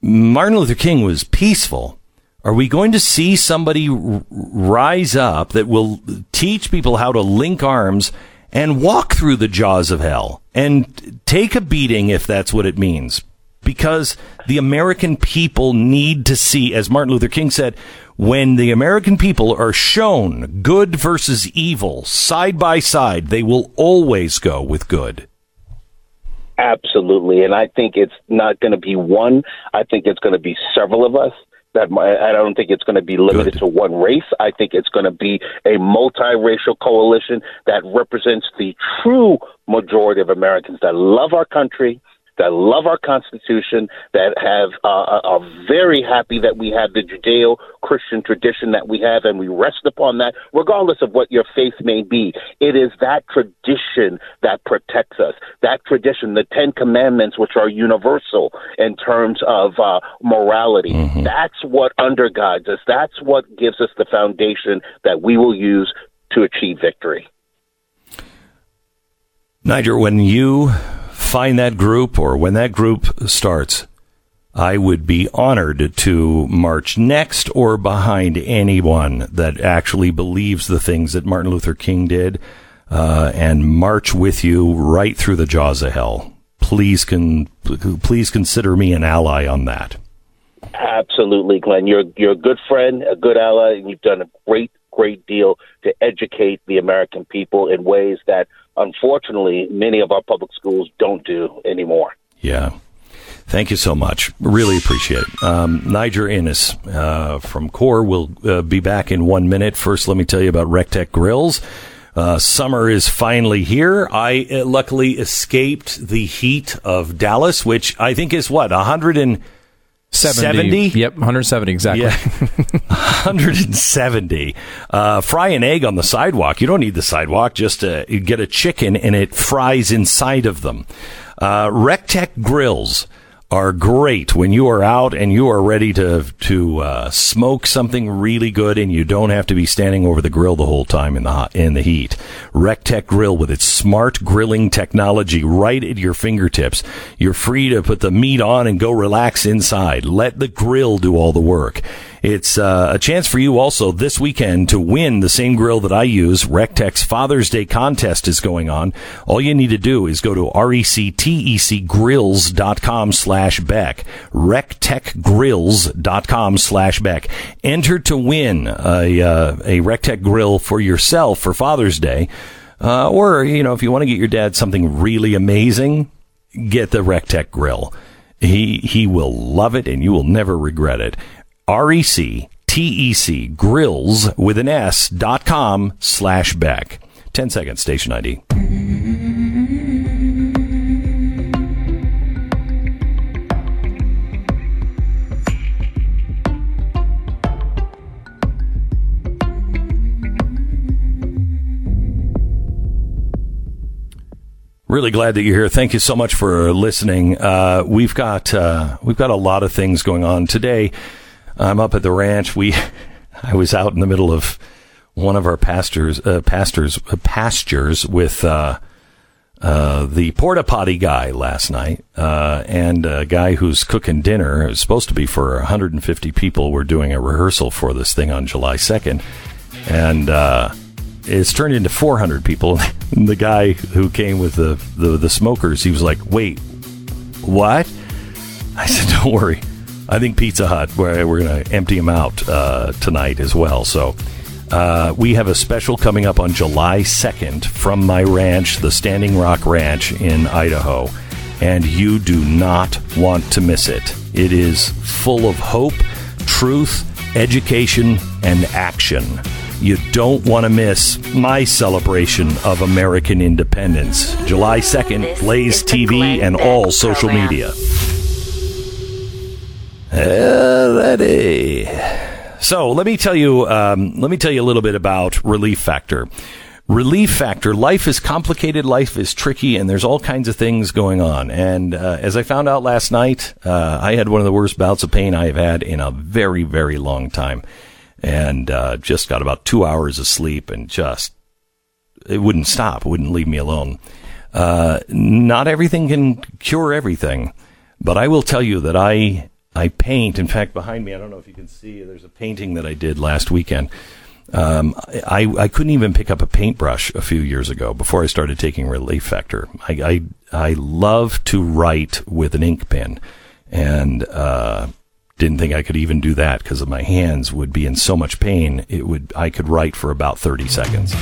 Martin Luther King was peaceful. Are we going to see somebody r- rise up that will teach people how to link arms and walk through the jaws of hell and take a beating if that's what it means? Because the American people need to see, as Martin Luther King said, when the American people are shown good versus evil side by side, they will always go with good. Absolutely, and I think it's not going to be one. I think it's going to be several of us. That I don't think it's going to be limited to one race. I think it's going to be a multiracial coalition that represents the true majority of Americans that love our country, that love our Constitution, that have uh, are very happy that we have the Judeo-Christian tradition that we have, and we rest upon that, regardless of what your faith may be. It is that tradition that protects us. That tradition, the Ten Commandments, which are universal in terms of uh, morality. That's what undergirds us. That's what gives us the foundation that we will use to achieve victory. Niger, when you find that group or when that group starts, I would be honored to march next or behind anyone that actually believes the things that Martin Luther King did uh, and march with you right through the jaws of hell. Please, con- please consider me an ally on that. Absolutely, Glenn. You're you're a good friend, a good ally, and you've done a great, great deal to educate the American people in ways that, unfortunately, many of our public schools don't do anymore. Yeah. Thank you so much. Really appreciate it. Um, Niger Innis uh, from CORE will uh, be back in one minute. First, let me tell you about Rec Tec Grills. Uh, summer is finally here. I uh, luckily escaped the heat of Dallas, which I think is what, 170? 70. Yep, 170 exactly. Yeah. 170. Uh, fry an egg on the sidewalk. You don't need the sidewalk. Just uh, you get a chicken and it fries inside of them. Uh, Rec Tec grills are great when you are out and you are ready to to uh, smoke something really good and you don't have to be standing over the grill the whole time in the hot, in the heat. Rec Tec grill with its smart grilling technology right at your fingertips. You're free to put the meat on and go relax inside. Let the grill do all the work. It's uh, a chance for you also this weekend to win the same grill that I use. Rec Tec's Father's Day contest is going on. All you need to do is go to rectecgrills.com slash Beck. rectecgrills.com slash Beck. Enter to win a, uh, a Rec Tec grill for yourself for Father's Day. Uh, or, you know, if you want to get your dad something really amazing, get the Rec Tec grill. He, he will love it and you will never regret it. R-E-C T-E-C grills with an S dot com slash back. 10 seconds, station ID. Really glad that you're here. Thank you so much for listening. Uh, we've got uh, we've got a lot of things going on today. I'm up at the ranch. We I was out in the middle of one of our pastors uh, pastors uh, pastures with uh, uh, the porta potty guy last night, uh, and a guy who's cooking dinner. It was supposed to be for 150 people. We're doing a rehearsal for this thing on July 2nd, and uh, it's turned into 400 people. And the guy who came with the, the the smokers, he was like, "Wait, what?" I said, "Don't worry. I think Pizza Hut. We're, we're going to empty them out uh, tonight as well." So. Uh, we have a special coming up on July 2nd from my ranch, the Standing Rock Ranch in Idaho, and you do not want to miss it. It is full of hope, truth, education, and action. You don't want to miss my celebration of American independence. July 2nd, Blaze TV and all social media. So let me tell you. Um, let me tell you a little bit about Relief Factor. Relief Factor. Life is complicated. Life is tricky, and there's all kinds of things going on. And uh, as I found out last night, uh, I had one of the worst bouts of pain I have had in a very, very long time, and uh, just got about two hours of sleep, and just it wouldn't stop. It wouldn't leave me alone. Uh, not everything can cure everything, but I will tell you that I I paint. In fact, behind me, I don't know if you can see, there's a painting that I did last weekend. Um, I, I couldn't even pick up a paintbrush a few years ago before I started taking Relief Factor. I, I, I love to write with an ink pen and, uh, didn't think I could even do that because my hands would be in so much pain. It would, I could write for about 30 seconds.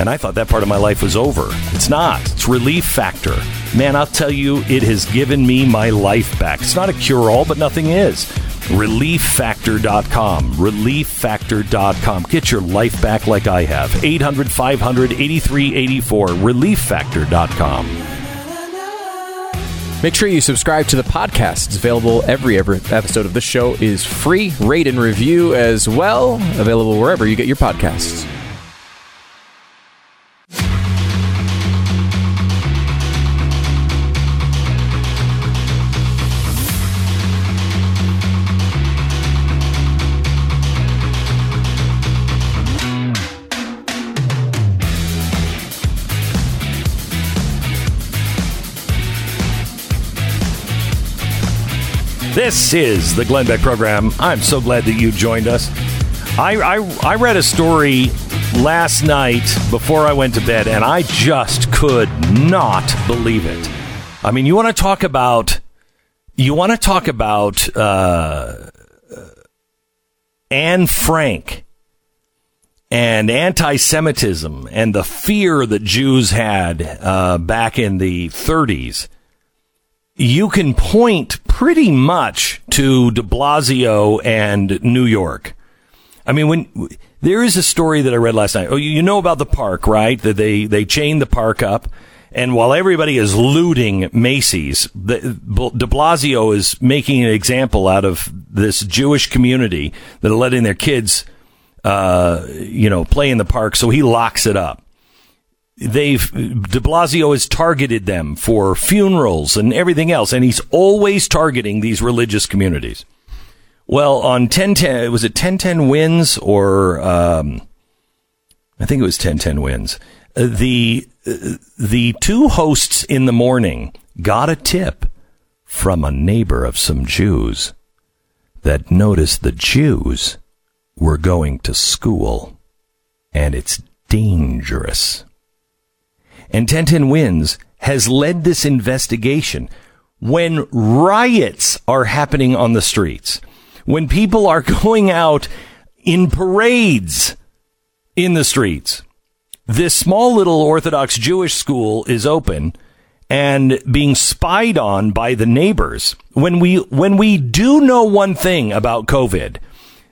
And I thought that part of my life was over. It's not. It's Relief Factor. Man, I'll tell you, it has given me my life back. It's not a cure all, but nothing is. ReliefFactor.com. ReliefFactor.com. Get your life back like I have. 800 500 8384. ReliefFactor.com. Make sure you subscribe to the podcast. It's available every, every episode of this show is free. Rate and review as well. Available wherever you get your podcasts. This is the Glenn Beck program. I'm so glad that you joined us. I, I, I read a story last night before I went to bed, and I just could not believe it. I mean, you want to talk about you want to talk about uh, Anne Frank and anti-Semitism and the fear that Jews had uh, back in the 30s you can point pretty much to de Blasio and New York. I mean, when there is a story that I read last night. Oh, you know about the park, right? That they, they chained the park up. And while everybody is looting Macy's, the, de Blasio is making an example out of this Jewish community that are letting their kids, uh, you know, play in the park. So he locks it up they've de Blasio has targeted them for funerals and everything else, and he's always targeting these religious communities. Well, on 1010, was it 1010 wins or, um, I think it was 1010 wins. Uh, the, uh, the two hosts in the morning got a tip from a neighbor of some Jews that noticed the Jews were going to school and it's dangerous and 1010 Wins has led this investigation when riots are happening on the streets, when people are going out in parades in the streets. This small little Orthodox Jewish school is open and being spied on by the neighbors. When we, when we do know one thing about COVID,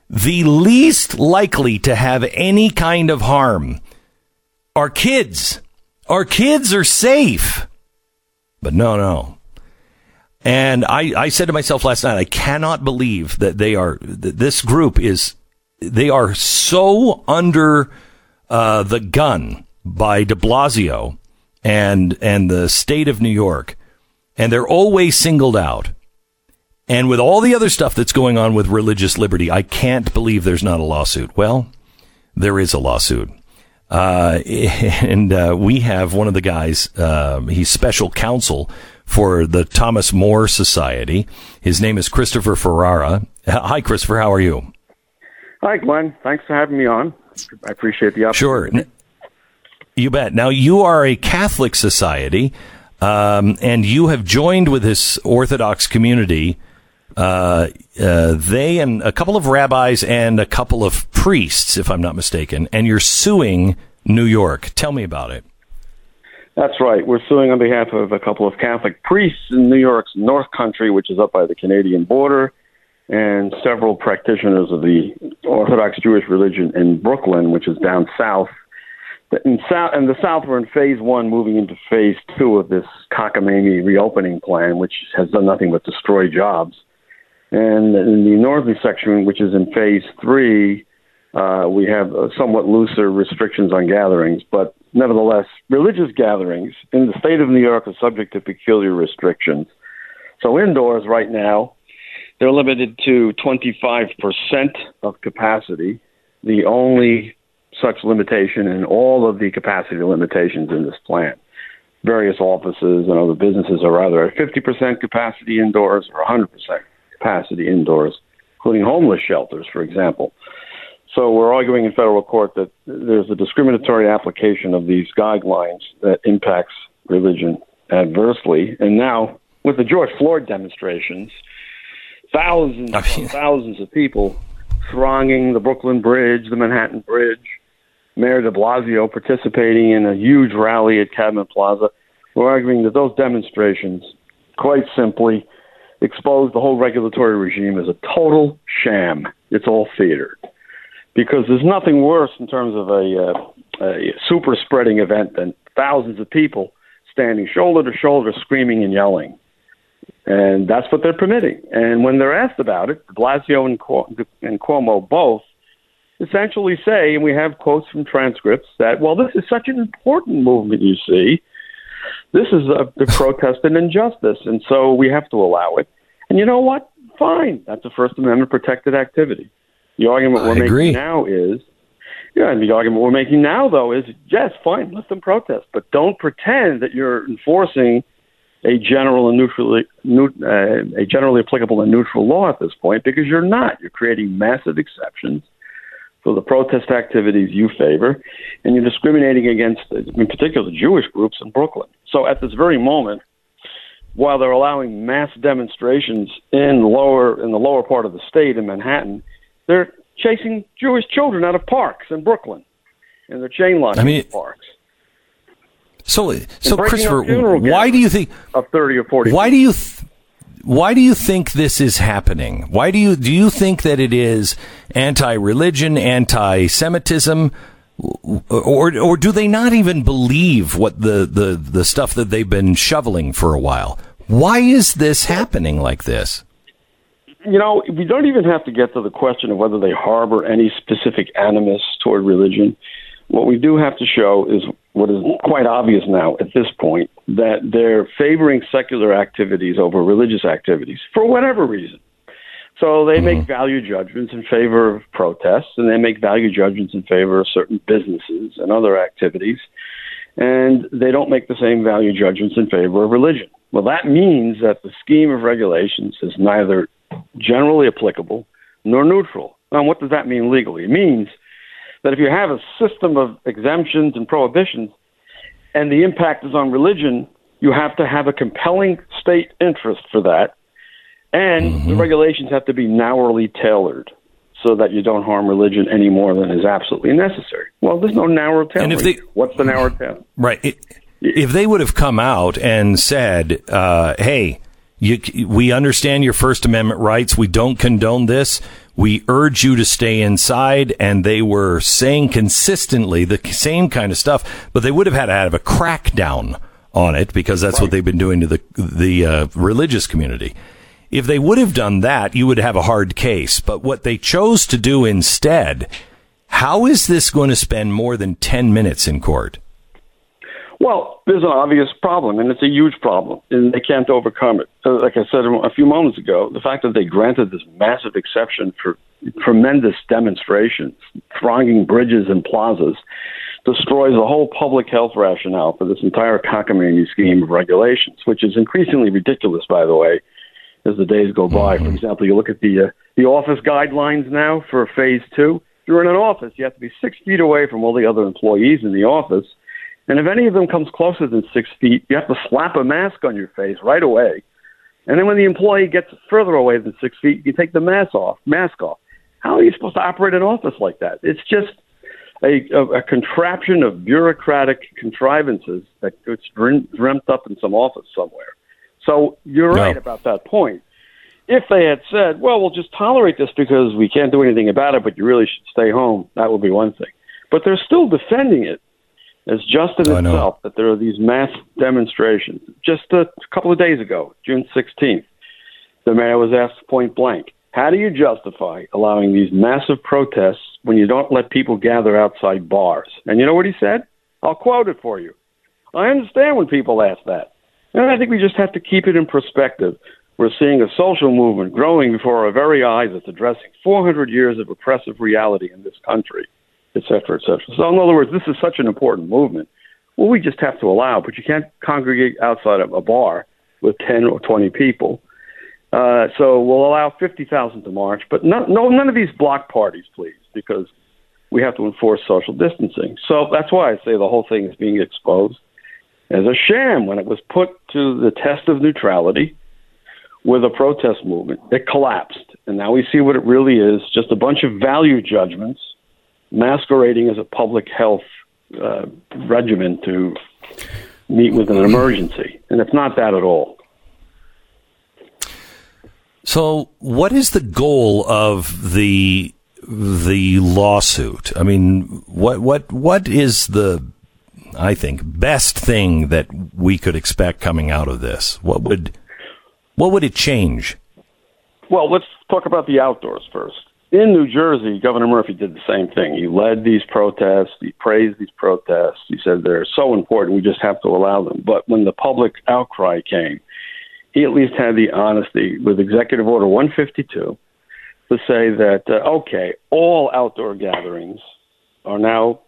the least likely to have any kind of harm are kids. Our kids are safe. But no, no. And I, I said to myself last night, I cannot believe that they are, that this group is, they are so under uh, the gun by de Blasio and, and the state of New York. And they're always singled out. And with all the other stuff that's going on with religious liberty, I can't believe there's not a lawsuit. Well, there is a lawsuit. Uh, and uh, we have one of the guys, uh, he's special counsel for the Thomas More Society. His name is Christopher Ferrara. Hi, Christopher. How are you? Hi, Glenn. Thanks for having me on. I appreciate the opportunity. Sure. You bet. Now, you are a Catholic society, um, and you have joined with this Orthodox community. Uh, uh, they and a couple of rabbis and a couple of priests, if I'm not mistaken, and you're suing New York. Tell me about it. That's right. We're suing on behalf of a couple of Catholic priests in New York's North Country, which is up by the Canadian border, and several practitioners of the Orthodox Jewish religion in Brooklyn, which is down south. In south, and the South, we're in phase one, moving into phase two of this cockamamie reopening plan, which has done nothing but destroy jobs. And in the northern section, which is in phase three, uh, we have uh, somewhat looser restrictions on gatherings, but nevertheless, religious gatherings in the state of New York are subject to peculiar restrictions. So indoors right now, they're limited to 25% of capacity. The only such limitation in all of the capacity limitations in this plan. Various offices and other businesses are either at 50% capacity indoors or 100% capacity indoors, including homeless shelters, for example. So we're arguing in federal court that there's a discriminatory application of these guidelines that impacts religion adversely. And now, with the George Floyd demonstrations, thousands and thousands of people thronging the Brooklyn Bridge, the Manhattan Bridge, Mayor de Blasio participating in a huge rally at Cadman Plaza. We're arguing that those demonstrations, quite simply, expose the whole regulatory regime as a total sham. It's all theater because there's nothing worse in terms of a, uh, a super spreading event than thousands of people standing shoulder to shoulder screaming and yelling. And that's what they're permitting. And when they're asked about it, Blasio and, and Cuomo both essentially say, and we have quotes from transcripts, that, well, this is such an important movement, you see. This is a, a protest and injustice, and so we have to allow it. And you know what? Fine. That's a First Amendment protected activity. The argument we're making now is, yeah, and the argument we're making now, though, is yes, fine, let them protest, but don't pretend that you're enforcing a general and neutrally, uh, a generally applicable and neutral law at this point because you're not. You're creating massive exceptions for the protest activities you favor, and you're discriminating against, in particular, Jewish groups in Brooklyn. So at this very moment, while they're allowing mass demonstrations in lower in the lower part of the state in Manhattan, they're chasing Jewish children out of parks in Brooklyn, and they're chain locking I mean, parks. So, so Christopher, why do you think of thirty or forty? Why do you? Th- why do you think this is happening? Why do you do you think that it is anti-religion, anti-Semitism, or or do they not even believe what the, the, the stuff that they've been shoveling for a while? Why is this happening like this? You know, we don't even have to get to the question of whether they harbor any specific animus toward religion. What we do have to show is what is quite obvious now at this point that they're favoring secular activities over religious activities for whatever reason. So they mm-hmm. make value judgments in favor of protests, and they make value judgments in favor of certain businesses and other activities, and they don't make the same value judgments in favor of religion. Well, that means that the scheme of regulations is neither generally applicable nor neutral. Now, what does that mean legally? It means that if you have a system of exemptions and prohibitions and the impact is on religion, you have to have a compelling state interest for that. And mm-hmm. the regulations have to be narrowly tailored so that you don't harm religion any more than is absolutely necessary. Well, there's no narrow tailoring. And if they, What's the narrow tailoring? Right. It, if they would have come out and said, uh, hey, you, we understand your First Amendment rights. We don't condone this. We urge you to stay inside. And they were saying consistently the same kind of stuff, but they would have had to have a crackdown on it because that's right. what they've been doing to the the uh, religious community. If they would have done that, you would have a hard case. But what they chose to do instead, how is this going to spend more than 10 minutes in court? Well, there's an obvious problem, and it's a huge problem, and they can't overcome it. So, like I said a few moments ago, the fact that they granted this massive exception for tremendous demonstrations, thronging bridges and plazas, destroys the whole public health rationale for this entire cockamamie scheme of regulations, which is increasingly ridiculous, by the way, as the days go by. For example, you look at the uh, the office guidelines now for phase two. If you're in an office, you have to be six feet away from all the other employees in the office. And if any of them comes closer than six feet, you have to slap a mask on your face right away. And then when the employee gets further away than six feet, you take the mask off. Mask off. How are you supposed to operate an office like that? It's just a, a, a contraption of bureaucratic contrivances that gets dreamt up in some office somewhere. So you're No. right about that point. If they had said, well, we'll just tolerate this because we can't do anything about it, but you really should stay home, that would be one thing. But they're still defending it as just in I know. itself that there are these mass demonstrations. Just a couple of days ago, June 16th, the mayor was asked point blank, how do you justify allowing these massive protests when you don't let people gather outside bars? And you know what he said? I'll quote it for you. I understand when people ask that. And I think we just have to keep it in perspective. We're seeing a social movement growing before our very eyes that's addressing 400 years of oppressive reality in this country, et cetera, et cetera. So, in other words, this is such an important movement. Well, we just have to allow, but you can't congregate outside of a bar with 10 or 20 people. Uh, so we'll allow 50,000 to march, but no, no, none of these block parties, please, because we have to enforce social distancing. So that's why I say the whole thing is being exposed as a sham when it was put to the test of neutrality with a protest movement. It collapsed. And now we see what it really is just a bunch of value judgments masquerading as a public health uh, regimen to meet with an emergency. And it's not that at all. So, what is the goal of the the lawsuit? I mean, what what what is the I think best thing that we could expect coming out of this? What would what would it change? Well, let's talk about the outdoors first. In New Jersey, Governor Murphy did the same thing. He led these protests. He praised these protests. He said they're so important, we just have to allow them. But when the public outcry came, he at least had the honesty with Executive Order 152 to say that, uh, okay, all outdoor gatherings are now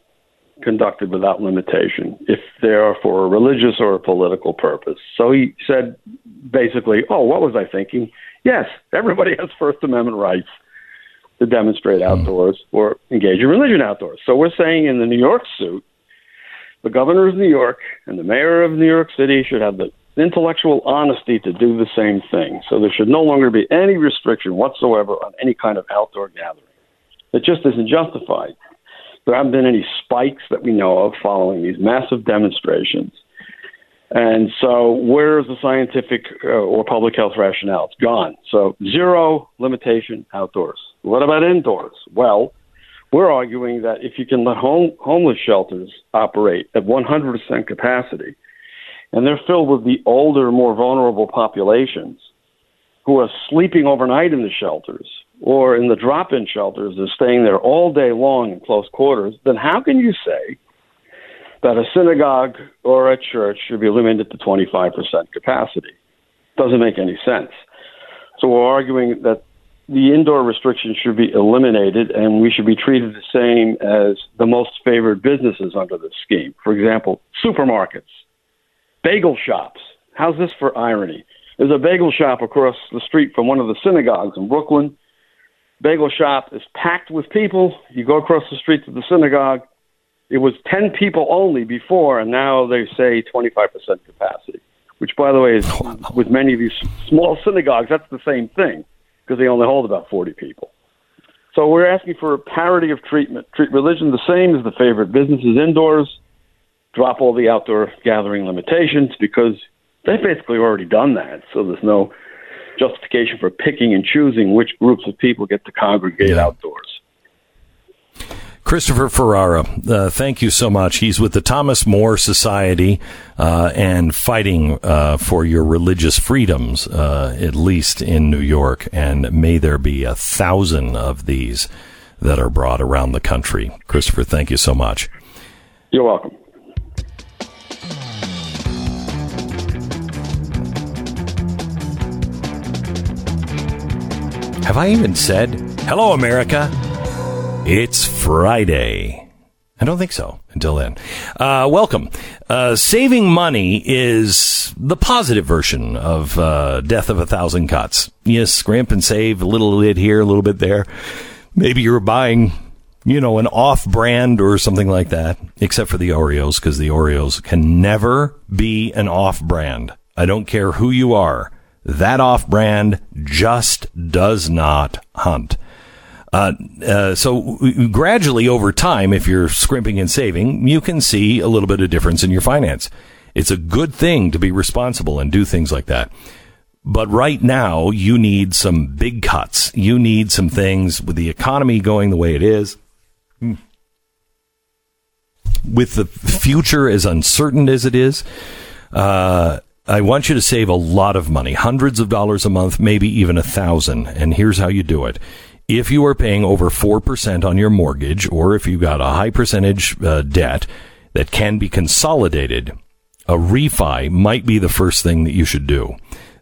conducted without limitation if they are for a religious or a political purpose. So he said basically, oh, what was I thinking? Yes, everybody has First Amendment rights to demonstrate hmm. outdoors or engage in religion outdoors. So we're saying in the New York suit, the governor of New York and the mayor of New York City should have the intellectual honesty to do the same thing. So there should no longer be any restriction whatsoever on any kind of outdoor gathering. It just isn't justified. There haven't been any spikes that we know of following these massive demonstrations. And so, where's the scientific uh, or public health rationale? It's gone. So, zero limitation outdoors. What about indoors? Well, we're arguing that if you can let home, homeless shelters operate at 100% capacity, and they're filled with the older, more vulnerable populations who are sleeping overnight in the shelters or in the drop in shelters, they're staying there all day long in close quarters, then how can you say that a synagogue or a church should be limited to 25% capacity? Doesn't make any sense. So we're arguing that the indoor restrictions should be eliminated and we should be treated the same as the most favored businesses under this scheme. For example, supermarkets, bagel shops. How's this for irony? There's a bagel shop across the street from one of the synagogues in Brooklyn. Bagel shop is packed with people. You go across the street to the synagogue. It was 10 people only before, and now they say 25% capacity, which, by the way, is with many of these small synagogues, that's the same thing because they only hold about 40 people. So we're asking for a parity of treatment. Treat religion the same as the favorite businesses indoors. Drop all the outdoor gathering limitations because they've basically already done that. So there's no justification for picking and choosing which groups of people get to congregate outdoors. Christopher Ferrara, uh, thank you so much. He's with the Thomas More Society uh, and fighting uh, for your religious freedoms, uh, at least in New York. And may there be a thousand of these that are brought around the country. Christopher, thank you so much. You're welcome. Have I even said, hello, America? It's Friday. I don't think so until then. Uh, welcome. Uh, saving money is the positive version of uh, death of a thousand cuts. Yes, scrimp and save a little bit here, a little bit there. Maybe you're buying, you know, an off brand or something like that, except for the Oreos, because the Oreos can never be an off brand. I don't care who you are. That off brand just does not hunt. Uh, uh, so gradually over time, if you're scrimping and saving, you can see a little bit of difference in your finance. It's a good thing to be responsible and do things like that. But right now, you need some big cuts. You need some things with the economy going the way it is. With the future as uncertain as it is, uh, I want you to save a lot of money, hundreds of dollars a month, maybe even a thousand. And here's how you do it if you are paying over 4% on your mortgage, or if you've got a high percentage uh, debt that can be consolidated, a refi might be the first thing that you should do.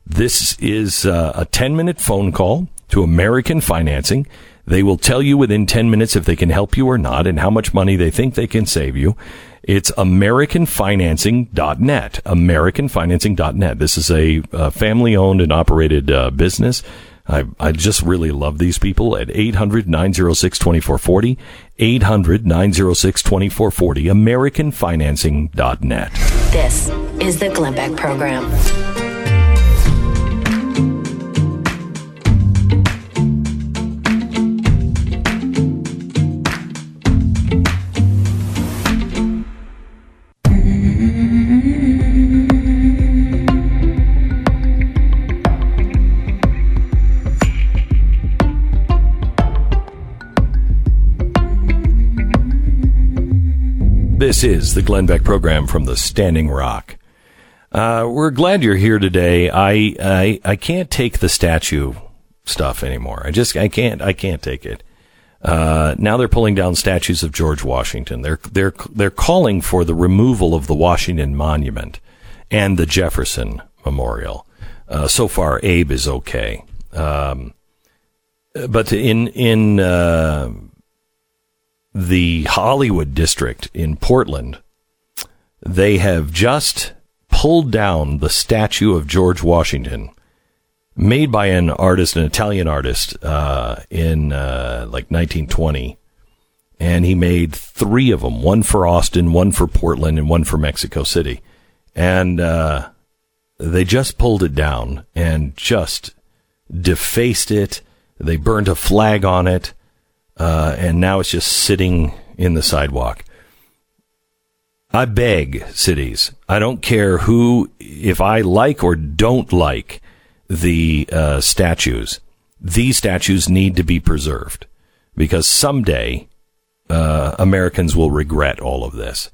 This is uh, a 10 minute phone call to American Financing. They will tell you within 10 minutes if they can help you or not and how much money they think they can save you. It's AmericanFinancing.net. AmericanFinancing.net. This is a uh, family owned and operated uh, business. I, I just really love these people at 800 906 2440, 800 906 2440, AmericanFinancing.net. This is the Glenn Beck Program. This is the Glenn Beck program from the Standing Rock. Uh, we're glad you're here today. I, I I can't take the statue stuff anymore. I just I can't I can't take it. Uh, now they're pulling down statues of George Washington. They're they're they're calling for the removal of the Washington Monument and the Jefferson Memorial. Uh, so far, Abe is okay, um, but in in uh, the Hollywood district in Portland, they have just pulled down the statue of George Washington, made by an artist, an Italian artist, uh, in uh, like 1920. And he made three of them one for Austin, one for Portland, and one for Mexico City. And uh, they just pulled it down and just defaced it. They burned a flag on it uh, and now it's just sitting in the sidewalk. I beg cities. I don't care who, if I like or don't like the uh, statues. These statues need to be preserved because someday uh, Americans will regret all of this.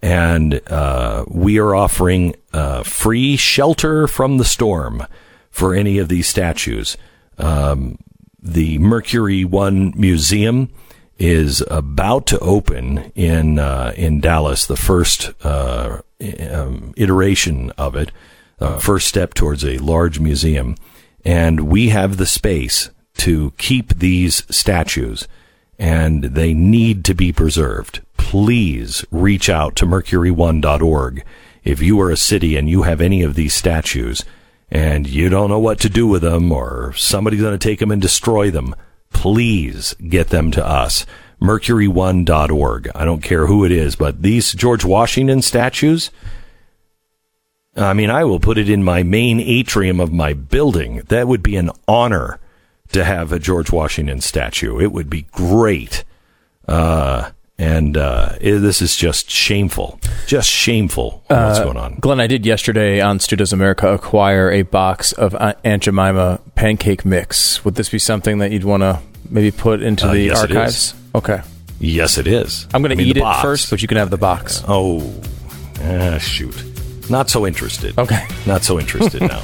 And uh, we are offering uh, free shelter from the storm for any of these statues. Um, the Mercury One Museum is about to open in uh, in Dallas. The first uh, um, iteration of it, uh, first step towards a large museum, and we have the space to keep these statues, and they need to be preserved. Please reach out to mercury1.org if you are a city and you have any of these statues and you don't know what to do with them or somebody's going to take them and destroy them, please get them to us. Mercury1.org. I don't care who it is, but these George Washington statues, I mean, I will put it in my main atrium of my building. That would be an honor to have a George Washington statue. It would be great. Uh, and uh, it, this is just shameful, just shameful. What's uh, going on, Glenn? I did yesterday on Stu Does America acquire a box of Aunt Jemima pancake mix. Would this be something that you'd want to maybe put into uh, the yes, archives? Okay. Yes, it is. I'm going to eat it box. first, but you can have the box. Oh, ah, shoot! Not so interested. Okay. Not so interested now.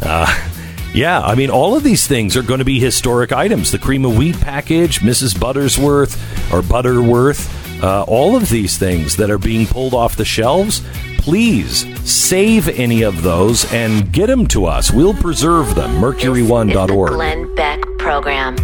yeah, I mean, all of these things are going to be historic items. The cream of wheat package, Mrs. Buttersworth or Butterworth, uh, all of these things that are being pulled off the shelves. Please save any of those and get them to us. We'll preserve them. Mercury1.org. Glenn Beck Program.